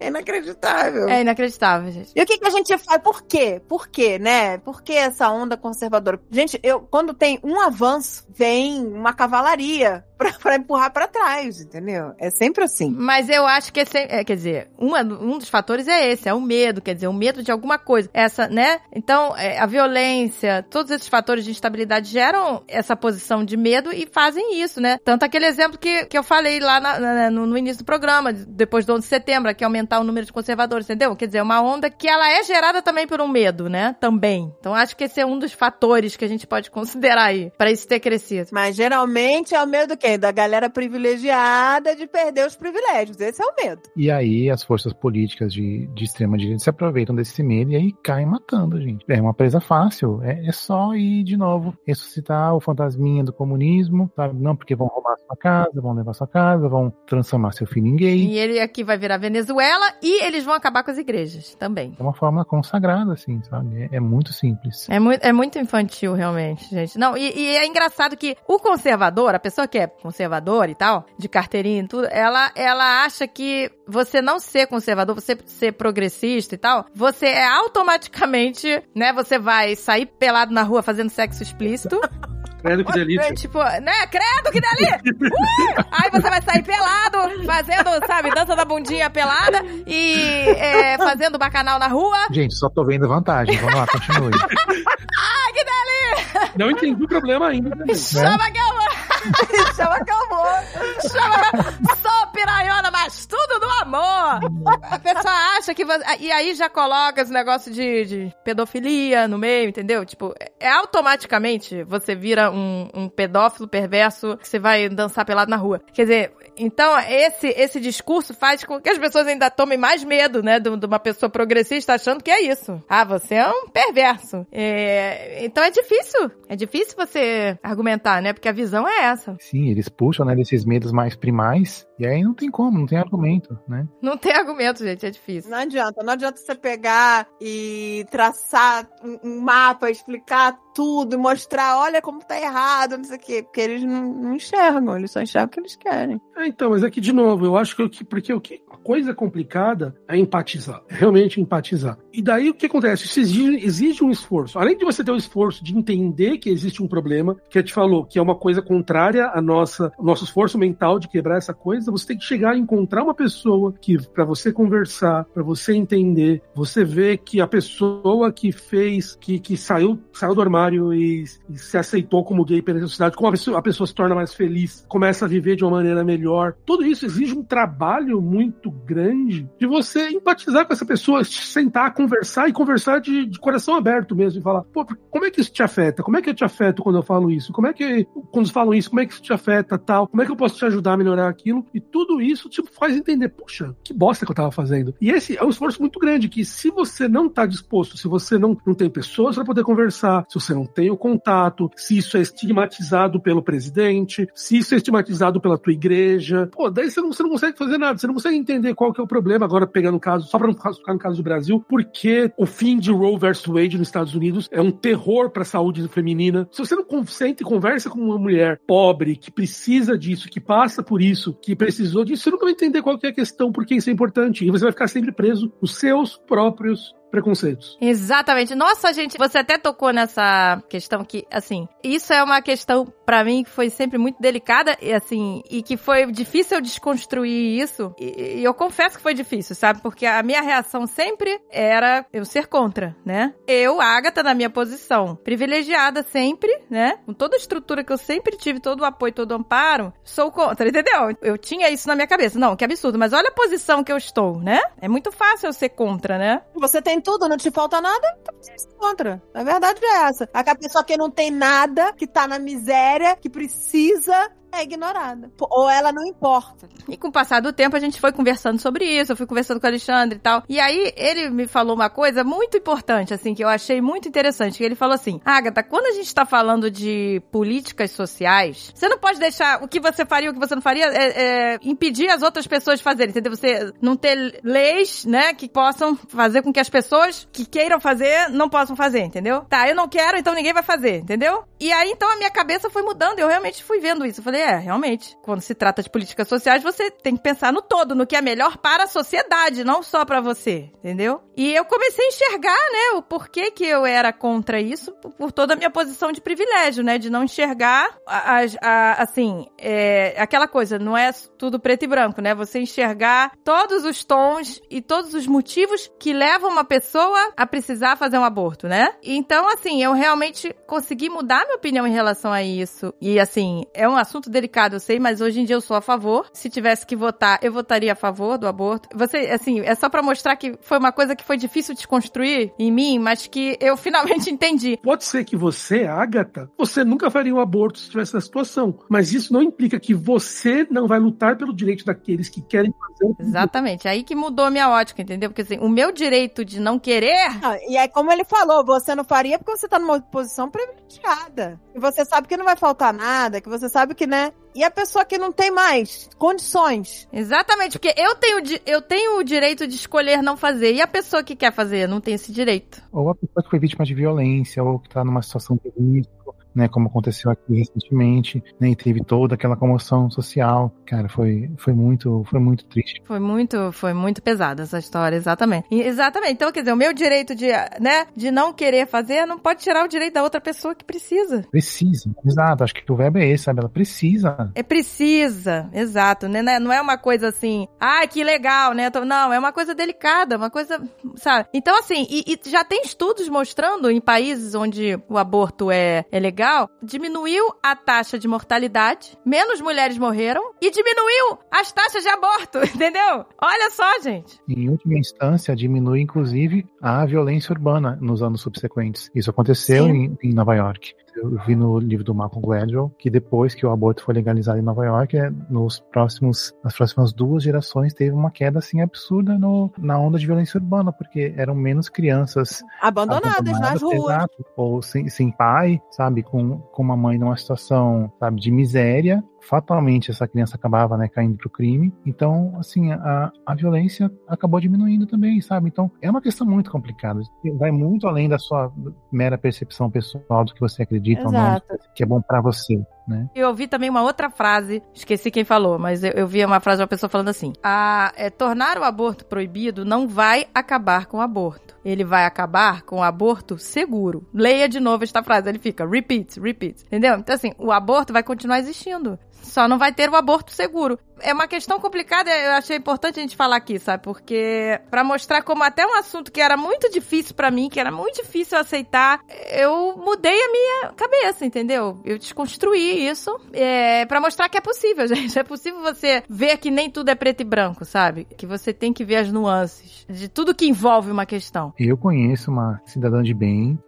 é inacreditável. É inacreditável, gente. E o que, que a gente faz? Por quê? Por quê, né? Por que essa onda conservadora? Gente, eu, quando tem um avanço, vem uma cavalaria pra, pra empurrar pra trás, entendeu? É sempre assim. Mas eu acho que esse, é, quer dizer, uma- um dos fatores é esse, é o medo, quer dizer, o medo de alguma coisa. Essa, né? Então, é, a violência, todos esses fatores de instabilidade geram essa posição de medo e fazem isso, né? Tanto aquele exemplo que, que eu falei lá na- na- no, no início do programa, depois do 11 de setembro, que aumentar o número de conservadores, entendeu? Quer dizer, é uma onda que ela é gerada também por um medo, né? Também. Então, acho que esse é um dos fatores que a gente pode considerar aí, pra isso ter crescido. Mas geralmente é o medo do quê? Da galera privilegiada de perder os privilégios. Esse é o medo. E aí as forças políticas de, de extrema direita se aproveitam desse medo e aí caem matando, gente. É uma presa fácil. É, é só ir de novo ressuscitar o fantasminha do comunismo, sabe? Não porque vão roubar sua casa, vão levar sua casa, vão transformar seu filho em gay. E ele aqui vai virar Venezuela e eles vão acabar com as igrejas também. É uma forma consagrada, assim, sabe? É, é muito simples. É muito, é muito infantil, realmente, gente. Não, e, e é engraçado que o conservador, a pessoa que é conservadora, conservadora e tal, de carteirinha e tudo, ela, ela acha que você não ser conservador, você ser progressista e tal, você é automaticamente, né, você vai sair pelado na rua fazendo sexo explícito. Credo que delícia. Tipo, né? Credo que dali! Ui! Aí você vai sair pelado, fazendo, sabe, dança da bundinha pelada e é, fazendo bacanal na rua. Gente, só tô vendo vantagem. Vamos lá, continue. Ai, que delícia! Não entendi o problema ainda. também. Chama que eu vou! Chama vou. Chama... Sou piranhona, mas tudo do amor! A pessoa acha que você... E aí já coloca esse negócio de, de pedofilia no meio, entendeu? Tipo, é automaticamente você vira um, um pedófilo perverso que você vai dançar pelado na rua. Quer dizer, então esse, esse discurso faz com que as pessoas ainda tomem mais medo, né? De, de uma pessoa progressista achando que é isso. Ah, você é um perverso. É, então é difícil. É difícil você argumentar, né? Porque a visão é essa. Sim, eles puxam, né, desses medos mais primais. E aí não tem como, não tem argumento, né? Não tem argumento, gente, é difícil. Não adianta, não adianta você pegar e traçar um, um mapa, explicar tudo, e mostrar, olha como tá errado, não sei o quê, porque eles não, não enxergam, eles só enxergam o que eles querem. É, então, mas aqui de novo, eu acho que porque o que a coisa complicada é empatizar, é realmente empatizar. E daí o que acontece? Isso exige, exige um esforço. Além de você ter o esforço de entender que existe um problema, que a gente falou que é uma coisa contrária à nossa, ao nosso esforço mental de quebrar essa coisa, você tem que chegar e encontrar uma pessoa que para você conversar, para você entender, você vê que a pessoa que fez, que, que saiu, saiu do armário e, e se aceitou como gay pela sociedade, como a pessoa, a pessoa se torna mais feliz, começa a viver de uma maneira melhor. Tudo isso exige um trabalho muito grande de você empatizar com essa pessoa, sentar, conversar e conversar de, de coração aberto mesmo e falar, pô, como é que isso te afeta? Como é que eu te afeto quando eu falo isso? Como é que, quando falam isso, como é que isso te afeta, tal? Como é que eu posso te ajudar a melhorar aquilo? E tudo isso, tipo, faz entender, puxa, que bosta que eu tava fazendo. E esse é um esforço muito grande, que se você não tá disposto, se você não, não tem pessoas para poder conversar, se você não tem o contato, se isso é estigmatizado pelo presidente, se isso é estigmatizado pela tua igreja, pô, daí você não, você não consegue fazer nada, você não consegue entender qual que é o problema, agora pegando o caso, só pra não ficar no caso do Brasil, porque o fim de Roe versus Wade nos Estados Unidos é um terror pra saúde feminina. Se você não senta e conversa com uma mulher pobre, que precisa disso, que passa por isso, que precisou disso, você nunca vai entender qual que é a questão, por que isso é importante. E você vai ficar sempre preso nos seus próprios preconceitos. Exatamente. Nossa, gente, você até tocou nessa questão que, assim, isso é uma questão pra mim que foi sempre muito delicada e assim, e que foi difícil eu desconstruir isso. E, e eu confesso que foi difícil, sabe? Porque a minha reação sempre era eu ser contra, né? Eu, Agatha, na minha posição, privilegiada sempre, né? Com toda a estrutura que eu sempre tive, todo o apoio, todo o amparo, sou contra, entendeu? Eu tinha isso na minha cabeça. Não, que absurdo, mas olha a posição que eu estou, né? É muito fácil eu ser contra, né? Você tem tudo, não te falta nada, então você se contra. A verdade é essa. A pessoa que não tem nada, que tá na miséria, que precisa, é ignorada. Ou ela não importa. E com o passar do tempo, a gente foi conversando sobre isso, eu fui conversando com o Alexandre e tal. E aí, ele me falou uma coisa muito importante, assim, que eu achei muito interessante. Que ele falou assim, Agatha, quando a gente tá falando de políticas sociais, você não pode deixar o que você faria, o que você não faria, é, é, impedir as outras pessoas de fazerem, entendeu? Você não ter leis, né, que possam fazer com que as pessoas que queiram fazer não possam fazer, entendeu? Tá, eu não quero, então ninguém vai fazer, entendeu? E aí, então, a minha cabeça foi mudando, eu realmente fui vendo isso. Eu falei, é, realmente, quando se trata de políticas sociais, você tem que pensar no todo, no que é melhor para a sociedade, não só para você, entendeu? E eu comecei a enxergar, né, o porquê que eu era contra isso, por- por toda a minha posição de privilégio, né, de não enxergar, a- a- a- assim, é, aquela coisa, não é tudo preto e branco, né, você enxergar todos os tons e todos os motivos que levam uma pessoa a precisar fazer um aborto, né? Então, assim, eu realmente consegui mudar minha opinião em relação a isso. E, assim, é um assunto delicado, eu sei, mas hoje em dia eu sou a favor. Se tivesse que votar, eu votaria a favor do aborto. Você, assim, é só pra mostrar que foi uma coisa que foi difícil de construir em mim, mas que eu finalmente entendi. Pode ser que você, Agatha, você nunca faria um aborto se estivesse nessa situação. Mas isso não implica que você não vai lutar pelo direito daqueles que querem fazer. Exatamente. Aí que mudou a minha ótica, entendeu? Porque, assim, o meu direito de não querer Não, e é como ele falou, você não faria porque você tá numa posição privilegiada. E você sabe que não vai faltar nada, que você sabe que, né? E a pessoa que não tem mais condições. Exatamente, porque eu tenho, eu tenho o direito de escolher não fazer. E a pessoa que quer fazer não tem esse direito. Ou a pessoa que foi vítima de violência, ou que tá numa situação de risco. Né, como aconteceu aqui recentemente, né, e teve toda aquela comoção social. Cara, foi, foi muito, foi muito triste. Foi muito, foi muito pesada essa história, exatamente. E- exatamente. Então, quer dizer, o meu direito de, né, de não querer fazer não pode tirar o direito da outra pessoa que precisa. Precisa, exato. Acho que o verbo é esse, sabe? Ela precisa. É precisa, exato, né? Não é uma coisa assim, ah, que legal, né? Não, é uma coisa delicada, uma coisa, sabe? Então, assim, e, e já tem estudos mostrando em países onde o aborto é, é legal, diminuiu a taxa de mortalidade, menos mulheres morreram e diminuiu as taxas de aborto, entendeu? Olha só, gente. Em última instância, diminui inclusive a violência urbana nos anos subsequentes. Isso aconteceu em, em Nova York. Eu vi no livro do Malcolm Gladwell que depois que o aborto foi legalizado em Nova York, é, nos próximos, nas próximas duas gerações teve uma queda assim absurda no, na onda de violência urbana, porque eram menos crianças Abandonadas nas ruas. Exato. Ou sem, sem pai, sabe? Com, com uma mãe numa situação, sabe, de miséria. Fatalmente essa criança acabava, né, caindo pro crime. Então, assim, a, a violência acabou diminuindo também, sabe? Então, é uma questão muito complicada. Vai muito além da sua mera percepção pessoal do que você acredita ou não, Exato. que é bom pra você, né? Eu ouvi também uma outra frase, esqueci quem falou, mas eu, eu vi uma frase de uma pessoa falando assim: a, é, tornar o aborto proibido não vai acabar com o aborto. Ele vai acabar com o aborto seguro. Leia de novo esta frase, ele fica repeat, repeat. Entendeu? Então, assim, o aborto vai continuar existindo. Só não vai ter o aborto seguro. É uma questão complicada, eu achei importante a gente falar aqui, sabe? Porque pra mostrar como até um assunto que era muito difícil pra mim, que era muito difícil aceitar, eu mudei a minha cabeça, entendeu? Eu desconstruí isso é, para mostrar que é possível, gente. É possível você ver que nem tudo é preto e branco, sabe? Que você tem que ver as nuances de tudo que envolve uma questão. Eu conheço uma cidadã de bem,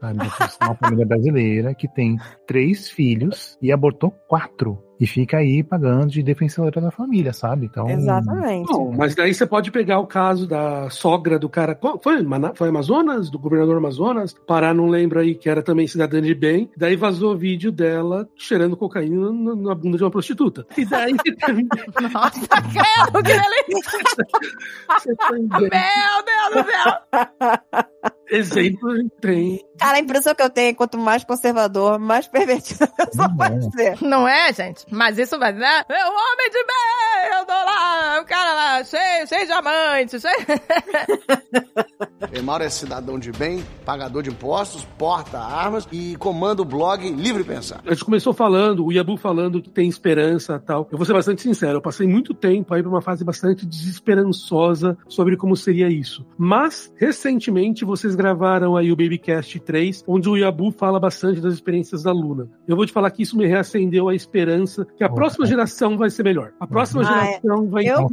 uma família brasileira que tem três filhos e abortou quatro. E fica aí pagando de defensora da família, sabe? Então. Exatamente. Não, mas daí você pode pegar o caso da sogra do cara. Foi, foi Amazonas? Do governador Amazonas? Pará, não lembro aí, que era também cidadã de bem. Daí vazou vídeo dela cheirando cocaína na, bunda de uma prostituta. E daí também Nossa, credo, que delícia! tem Meu Deus do céu! exemplo tem. Cara, a impressão que eu tenho é que quanto mais conservador, mais pervertida a pessoa Não pode é. ser. Não é, gente? Mas isso vai, né? É o homem de bem! Eu tô lá, o cara lá, cheio, cheio de amantes, cheio... Emauro é cidadão de bem, pagador de impostos, porta armas e comanda o blog Livre Pensar. A gente começou falando, o Yabu falando que tem esperança e tal. Eu vou ser bastante sincero, eu passei muito tempo aí por uma fase bastante desesperançosa sobre como seria isso. Mas, recentemente, vocês gravaram aí o Babycast 3, onde o Yabu fala bastante das experiências da Luna. Eu vou te falar que isso me reacendeu a esperança que a Boa. próxima geração vai ser melhor. A próxima Ah, é. geração vai Eu-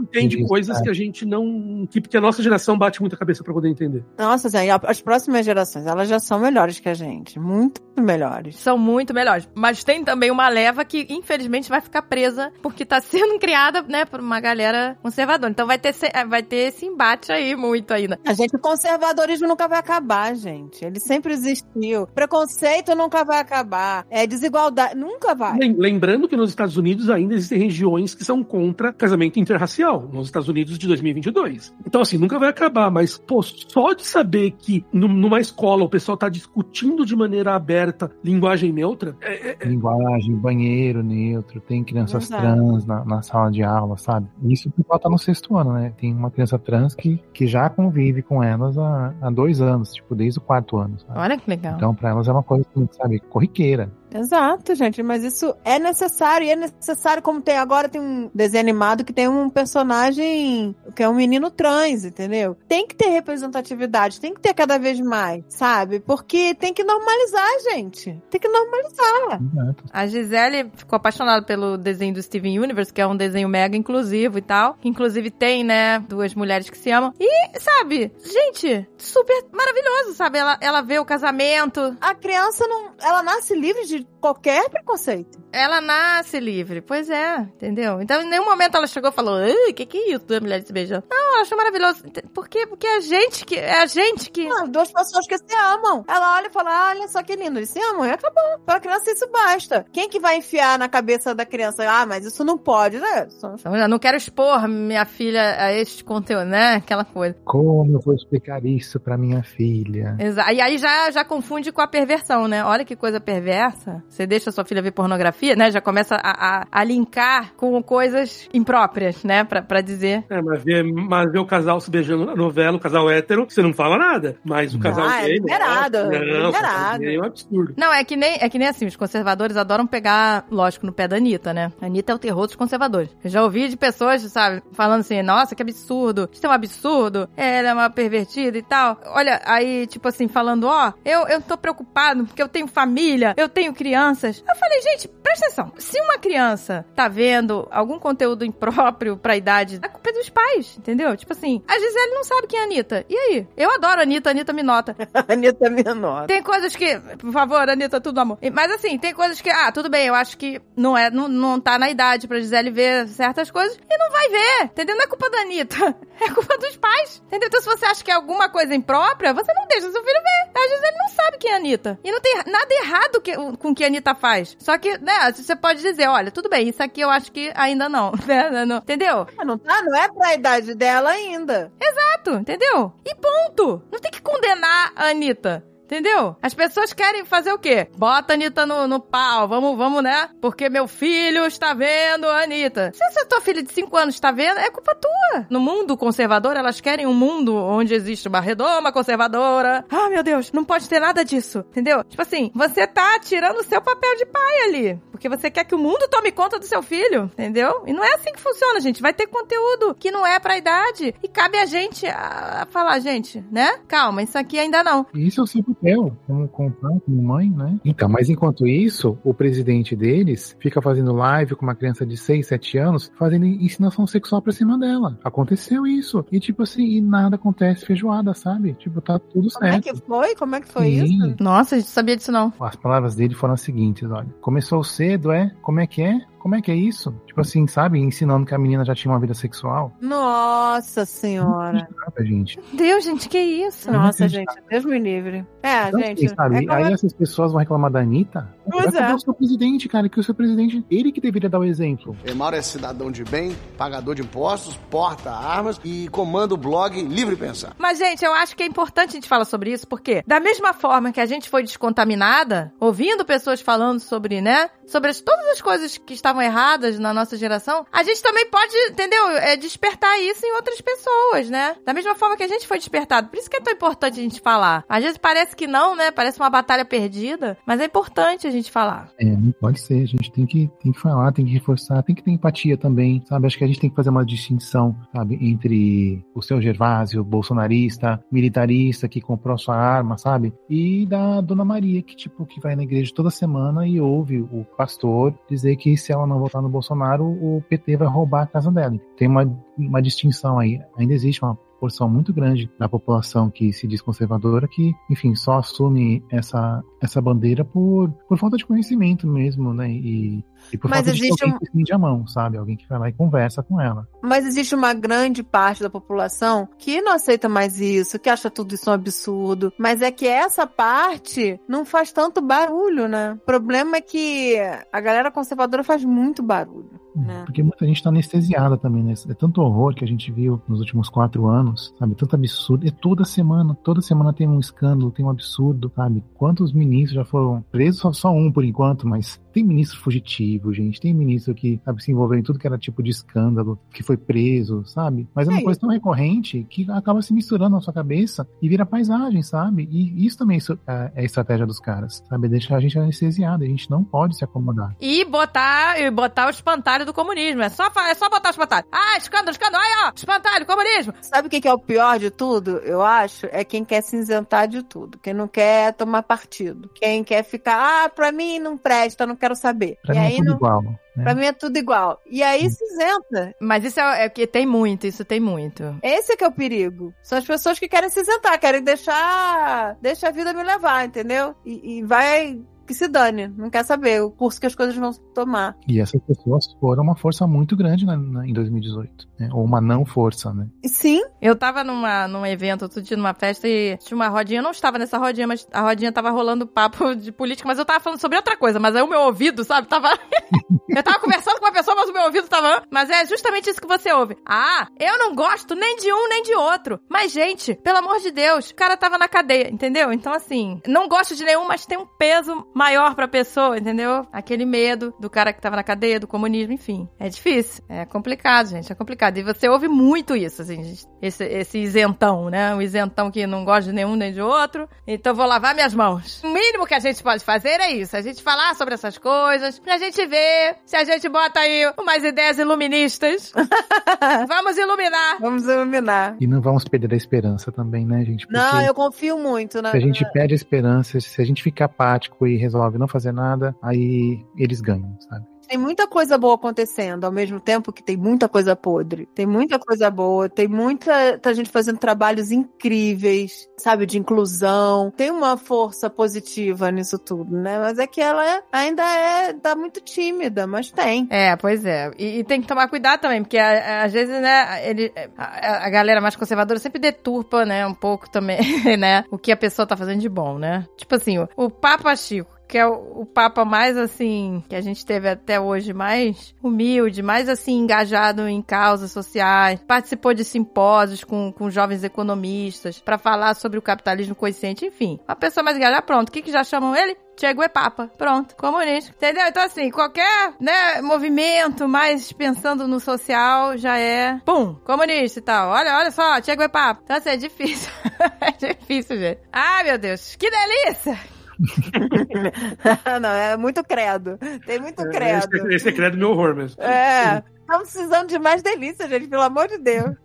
coisas é. que a gente não. que, que a nossa geração bate muita cabeça pra poder entender. Nossa, Zé, e as próximas gerações, elas já são melhores que a gente. Muito melhores. São muito melhores. Mas tem também uma leva que, infelizmente, vai ficar presa porque tá sendo criada, né, por uma galera conservadora. Então vai ter, se- vai ter esse embate aí muito ainda. A gente, o conservadorismo nunca vai acabar, gente. Ele sempre existiu. Preconceito nunca vai acabar. É desigualdade, nunca vai. Lem- Lembrando que nos Estados Unidos ainda existem regiões que são contra casamento interracial, nos Estados Unidos de 2022. Então, assim, nunca vai acabar, mas, pô, só de saber que nu- numa escola o pessoal tá discutindo de maneira aberta linguagem neutra, é- é- Linguagem, banheiro neutro, tem crianças Exato. trans na, na sala de aula, sabe? Isso porque tá no sexto ano, né? Tem uma criança trans que, que já convive com elas há, há dois anos, tipo, desde o quarto ano, sabe? Olha que legal. Então, pra elas é uma coisa, assim, sabe, corriqueira. Exato, gente, mas isso é necessário. E é necessário, como tem agora, tem um desenho animado que tem um personagem que é um menino trans, entendeu? Tem que ter representatividade, tem que ter cada vez mais, sabe? Porque tem que normalizar, gente. Tem que normalizar. Exato. A Gisele ficou apaixonada pelo desenho do Steven Universe, que é um desenho mega inclusivo e tal. Que inclusive tem, né, duas mulheres que se amam. E, sabe, gente, super maravilhoso, sabe? Ela, ela vê o casamento. A criança não. Ela nasce livre de qualquer preconceito. ela nasce livre. Pois é, entendeu? Então, em nenhum momento ela chegou e falou, o que que é isso, duas mulheres se beijando? Não, ela achou maravilhoso. Por quê? Porque é a gente que, é a gente que... Ah, duas pessoas que se amam. Ela olha e fala: olha só que lindo, eles se amam e acabou. Pra criança isso basta. Quem que vai enfiar na cabeça da criança? Ah, mas isso não pode, né? Só- Eu não quero expor minha filha a este conteúdo, né? Aquela coisa. Como eu vou explicar isso pra minha filha? Exa e aí já, já confunde com a perversão, né? Olha que coisa perversa. Você deixa sua filha ver pornografia, né? Já começa a, a, a linkar com coisas impróprias, né? Pra, pra dizer. É, mas ver, mas ver o casal se beijando na novela, o casal hétero, você não fala nada. Mas o casal Ah, é gay. liberado, é Não, o casal liberado. gay é um absurdo. Não, é que nem é que nem assim, os conservadores adoram pegar, lógico, no pé da Anitta, né? A Anitta é o terror dos conservadores. Eu já ouvi de pessoas, sabe, falando assim, nossa, que absurdo, isso é um absurdo, ela é uma pervertida e tal. Olha, aí, tipo assim, falando, ó, eu, eu tô preocupado porque eu tenho família, eu tenho crianças. Eu falei, gente, presta atenção. Se uma criança tá vendo algum conteúdo impróprio pra idade, a culpa é dos pais, entendeu? Tipo assim, a Gisele não sabe quem é a Anitta. E aí? Eu adoro a Anitta, a Anitta me nota. A Anitta é menor. Tem coisas que, por favor, Anitta, tudo amor. Mas assim, tem coisas que, ah, tudo bem, eu acho que não é, não, não tá na idade pra Gisele ver certas coisas e não vai ver, entendeu? Não é culpa da Anitta, é culpa dos pais, entendeu? Então se você acha que é alguma coisa imprópria, você não deixa seu filho ver. A Gisele não sabe quem é a Anitta. E não tem nada errado que, com o que a Anitta faz. Só que, né, você pode dizer, olha, tudo bem, isso aqui eu acho que ainda não, né? Não- entendeu? Ah, Não tá? Não é pra idade dela ainda. Exato, entendeu? E ponto. Não tem que condenar a Anitta. Entendeu? As pessoas querem fazer o quê? Bota a Anitta no, no pau, vamos, vamos, né? Porque meu filho está vendo a Anitta. Se essa tua filha de 5 anos está vendo, é culpa tua. No mundo conservador, elas querem um mundo onde existe uma redoma conservadora. Ah, meu Deus, não pode ter nada disso. Entendeu? Tipo assim, você tá tirando o seu papel de pai ali. Porque você quer que o mundo tome conta do seu filho. Entendeu? E não é assim que funciona, gente. Vai ter conteúdo que não é pra idade. E cabe a gente a, a falar, gente, né? Calma, isso aqui ainda não. Isso o seu papel, como, como pai, como mãe, né? Então, mas enquanto isso, o presidente deles fica fazendo live com uma criança de 6, 7 anos, fazendo ensinação sexual pra cima dela. Aconteceu isso. E tipo assim, e nada acontece feijoada, sabe? Tipo, tá tudo Como é certo. que foi? Como é que foi Sim. isso? Nossa, a gente sabia disso não. As palavras dele foram as seguintes, olha. Começou cedo, é? Como é que é? Como é que é isso? Tipo assim, sabe? Ensinando que a menina já tinha uma vida sexual. Nossa senhora. Sabe, gente? Deus, gente, que isso? Nossa, gente, Deus me livre. É, Então, gente. assim, sabe? é como- Aí essas pessoas vão reclamar da Anitta. Vai é. é. o seu presidente, cara, que o seu presidente, ele que deveria dar o exemplo. Emauro é cidadão de bem, pagador de impostos, porta armas e comanda o blog Livre Pensar. Mas, gente, eu acho que é importante a gente falar sobre isso, porque da mesma forma que a gente foi descontaminada, ouvindo pessoas falando sobre, né, sobre as- todas as coisas que estavam erradas na nossa geração, a gente também pode, entendeu, é, despertar isso em outras pessoas, né? Da mesma forma que a gente foi despertado. Por isso que é tão importante a gente falar. Às vezes parece que não, né? Parece uma batalha perdida, mas é importante a gente falar. É, não pode ser. A gente tem que, tem que falar, tem que reforçar, tem que ter empatia também, sabe? Acho que a gente tem que fazer uma distinção, sabe? Entre o seu Gervásio, bolsonarista, militarista, que comprou sua arma, sabe? E da Dona Maria, que, tipo, que vai na igreja toda semana e ouve o pastor dizer que se ela não votar no Bolsonaro, o PT vai roubar a casa dela. Tem uma, uma distinção aí. Ainda existe uma porção muito grande da população que se diz conservadora que, enfim, só assume essa, essa bandeira por, por falta de conhecimento mesmo, né? E, e por Mas falta de existe alguém um- que estende a mão, sabe? Alguém que vai lá e conversa com ela. Mas existe uma grande parte da população que não aceita mais isso, que acha tudo isso um absurdo. Mas é que essa parte não faz tanto barulho, né? O problema é que a galera conservadora faz muito barulho. né? Porque muita gente tá anestesiada também, né? É tanto horror que a gente viu nos últimos quatro anos, sabe? Tanto absurdo. É toda semana, toda semana tem um escândalo, tem um absurdo, sabe? Quantos ministros já foram presos? Só, só um por enquanto, mas tem ministro fugitivo, gente. Tem ministro que, sabe, se envolveu em tudo que era tipo de escândalo, que foi preso, sabe? Mas é uma É coisa tão recorrente que acaba se misturando na sua cabeça e vira paisagem, sabe? E isso também isso é é a estratégia dos caras, sabe? Deixar a gente anestesiado. A gente não pode se acomodar. E botar, e botar o espantalho do comunismo. É só, é só botar o espantalho. Ah, escândalo, escândalo. Aí, ó, espantalho, comunismo. Sabe o que é o pior de tudo? Eu acho é quem quer cinzentar de tudo, quem não quer tomar partido, quem quer ficar, ah, pra mim não presta, não quero saber. Pra e mim é aí tudo não, igual. Né? pra mim é tudo igual. E aí cinzenta. Mas isso é, é que tem muito, isso tem muito. Esse é que é o perigo. São as pessoas que querem se isentar, querem deixar, deixa a vida me levar, entendeu? E, e vai que se dane, não quer saber o curso que as coisas vão tomar. E essas pessoas foram uma força muito grande na- na- em 2018. né? Ou uma não força, né? Sim, Eu tava numa, num evento outro dia, numa festa, e tinha uma rodinha. Eu não estava nessa rodinha, mas a rodinha tava rolando papo de política, mas eu tava falando sobre outra coisa. Mas aí o meu ouvido, sabe, tava. eu tava conversando com uma pessoa, mas o meu ouvido tava. Mas é justamente isso que você ouve. Ah, eu não gosto nem de um nem de outro. Mas, gente, pelo amor de Deus, o cara tava na cadeia, entendeu? Então, assim, não gosto de nenhum, mas tem um peso maior pra pessoa, entendeu? Aquele medo do cara que tava na cadeia, do comunismo, enfim. É difícil. É complicado, gente. É complicado. E você ouve muito isso, assim, gente. Esse, esse isentão, né? O isentão que não gosta de nenhum nem de outro. Então vou lavar minhas mãos. O mínimo que a gente pode fazer é isso. A gente falar sobre essas coisas, pra gente ver se a gente bota aí umas ideias iluministas. Vamos iluminar. vamos iluminar. E não vamos perder a esperança também, né, gente? Porque Não, eu confio muito na. se a gente perde a esperança, se a gente fica apático e resolve não fazer nada, aí eles ganham, sabe? Tem muita coisa boa acontecendo, ao mesmo tempo que tem muita coisa podre. Tem muita coisa boa, tem muita, muita gente fazendo trabalhos incríveis, sabe, de inclusão. Tem uma força positiva nisso tudo, né? Mas é que ela é- ainda é, tá muito tímida, mas tem. É, pois é. E, e tem que tomar cuidado também, porque a- a- às vezes, né, ele, a, a galera mais conservadora sempre deturpa, né, um pouco também, né, o que a pessoa tá fazendo de bom, né? Tipo assim, o, o Papa Chico, que é o, o Papa mais, assim, que a gente teve até hoje, mais humilde, mais, assim, engajado em causas sociais, participou de simpósios com, com jovens economistas pra falar sobre o capitalismo consciente, enfim. Uma pessoa mais engajada, pronto. O que que já chamam ele? Chegou é Papa. Pronto. Comunista. Entendeu? Então, assim, qualquer, né, movimento mais pensando no social já é, pum, comunista e tal. Olha, olha só, Chegou é Papa. Então, assim, é difícil. é difícil, gente. Ai, meu Deus. Que delícia! Não, é muito credo. Tem muito credo. Esse, esse é credo meu horror mesmo. É. Estamos precisando de mais delícia, gente, pelo amor de Deus.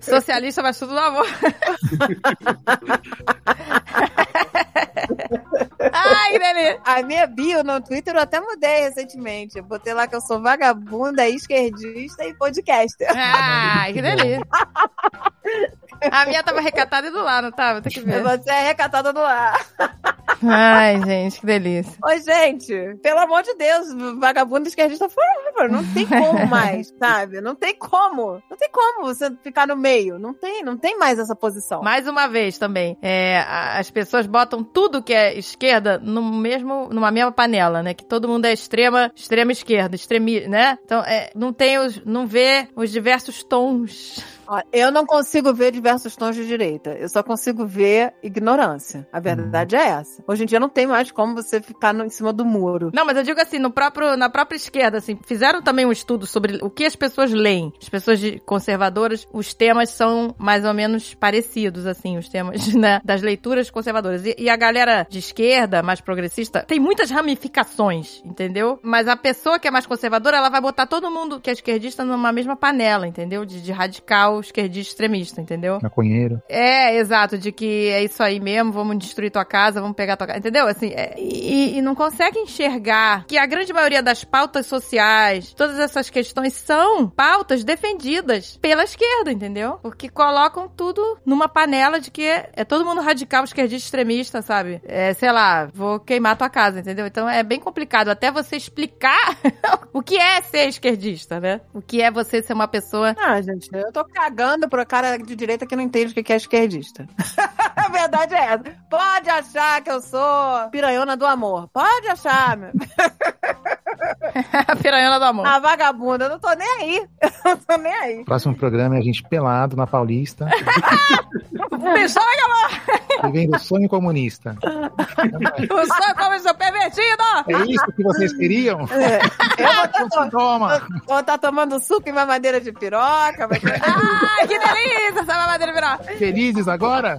Socialista, mas tudo no amor. Ai, delícia! A minha bio no Twitter eu até mudei recentemente. Eu botei lá que eu sou vagabunda, esquerdista e podcaster. Ai, que delícia! A minha tava recatada e do lá, não tava? Tem que ver. Você é recatada do ar. Ai, gente, que delícia. Oi, gente, pelo amor de Deus, vagabundo esquerdista. Não tem como mais, sabe? Não tem como. Não tem como você ficar no meio. Não tem, não tem mais essa posição. Mais uma vez também, é, as pessoas botam tudo que é esquerda no mesmo, numa mesma panela, né? Que todo mundo é extrema, extrema esquerda, extremi, né? Então, é, não tem os, não vê os diversos tons. Eu não consigo ver diversos tons de direita. Eu só consigo ver ignorância. A verdade é essa. Hoje em dia não tem mais como você ficar no- em cima do muro. Não, mas eu digo assim, no próprio, na própria esquerda, assim, fizeram também um estudo sobre o que as pessoas leem. As pessoas conservadoras, os temas são mais ou menos parecidos, assim, os temas, né, das leituras conservadoras. E, e a galera de esquerda, mais progressista, tem muitas ramificações, entendeu? Mas a pessoa que é mais conservadora, ela vai botar todo mundo que é esquerdista numa mesma panela, entendeu? De, de radical, esquerdista, extremista, entendeu? Maconheiro. É, exato, de que é isso aí mesmo, vamos destruir tua casa, vamos pegar tua casa, entendeu? Assim, é, e, e não consegue enxergar que a grande maioria das pautas sociais, todas essas questões são pautas defendidas pela esquerda, entendeu? Porque colocam tudo numa panela de que é, é todo mundo radical, esquerdista, extremista, sabe? É, sei lá, vou queimar tua casa, entendeu? Então é bem complicado até você explicar o que é ser esquerdista, né? O que é você ser uma pessoa Ah, gente, eu tô cagando pro cara de direita que não entende o que é esquerdista. A verdade é essa. Pode achar que eu sou piranhona do amor. Pode achar, meu. a piranha do amor. A vagabunda, eu não tô nem aí. Eu não tô nem aí. Próximo programa é a gente pelado na Paulista, Bichão vivendo o sonho comunista. O sonho como seu pervertido! É isso que vocês queriam? É, Eu vou estar toma! vou tá tomando suco em mamadeira de piroca. Ai, que delícia essa mamadeira virar! Felizes agora?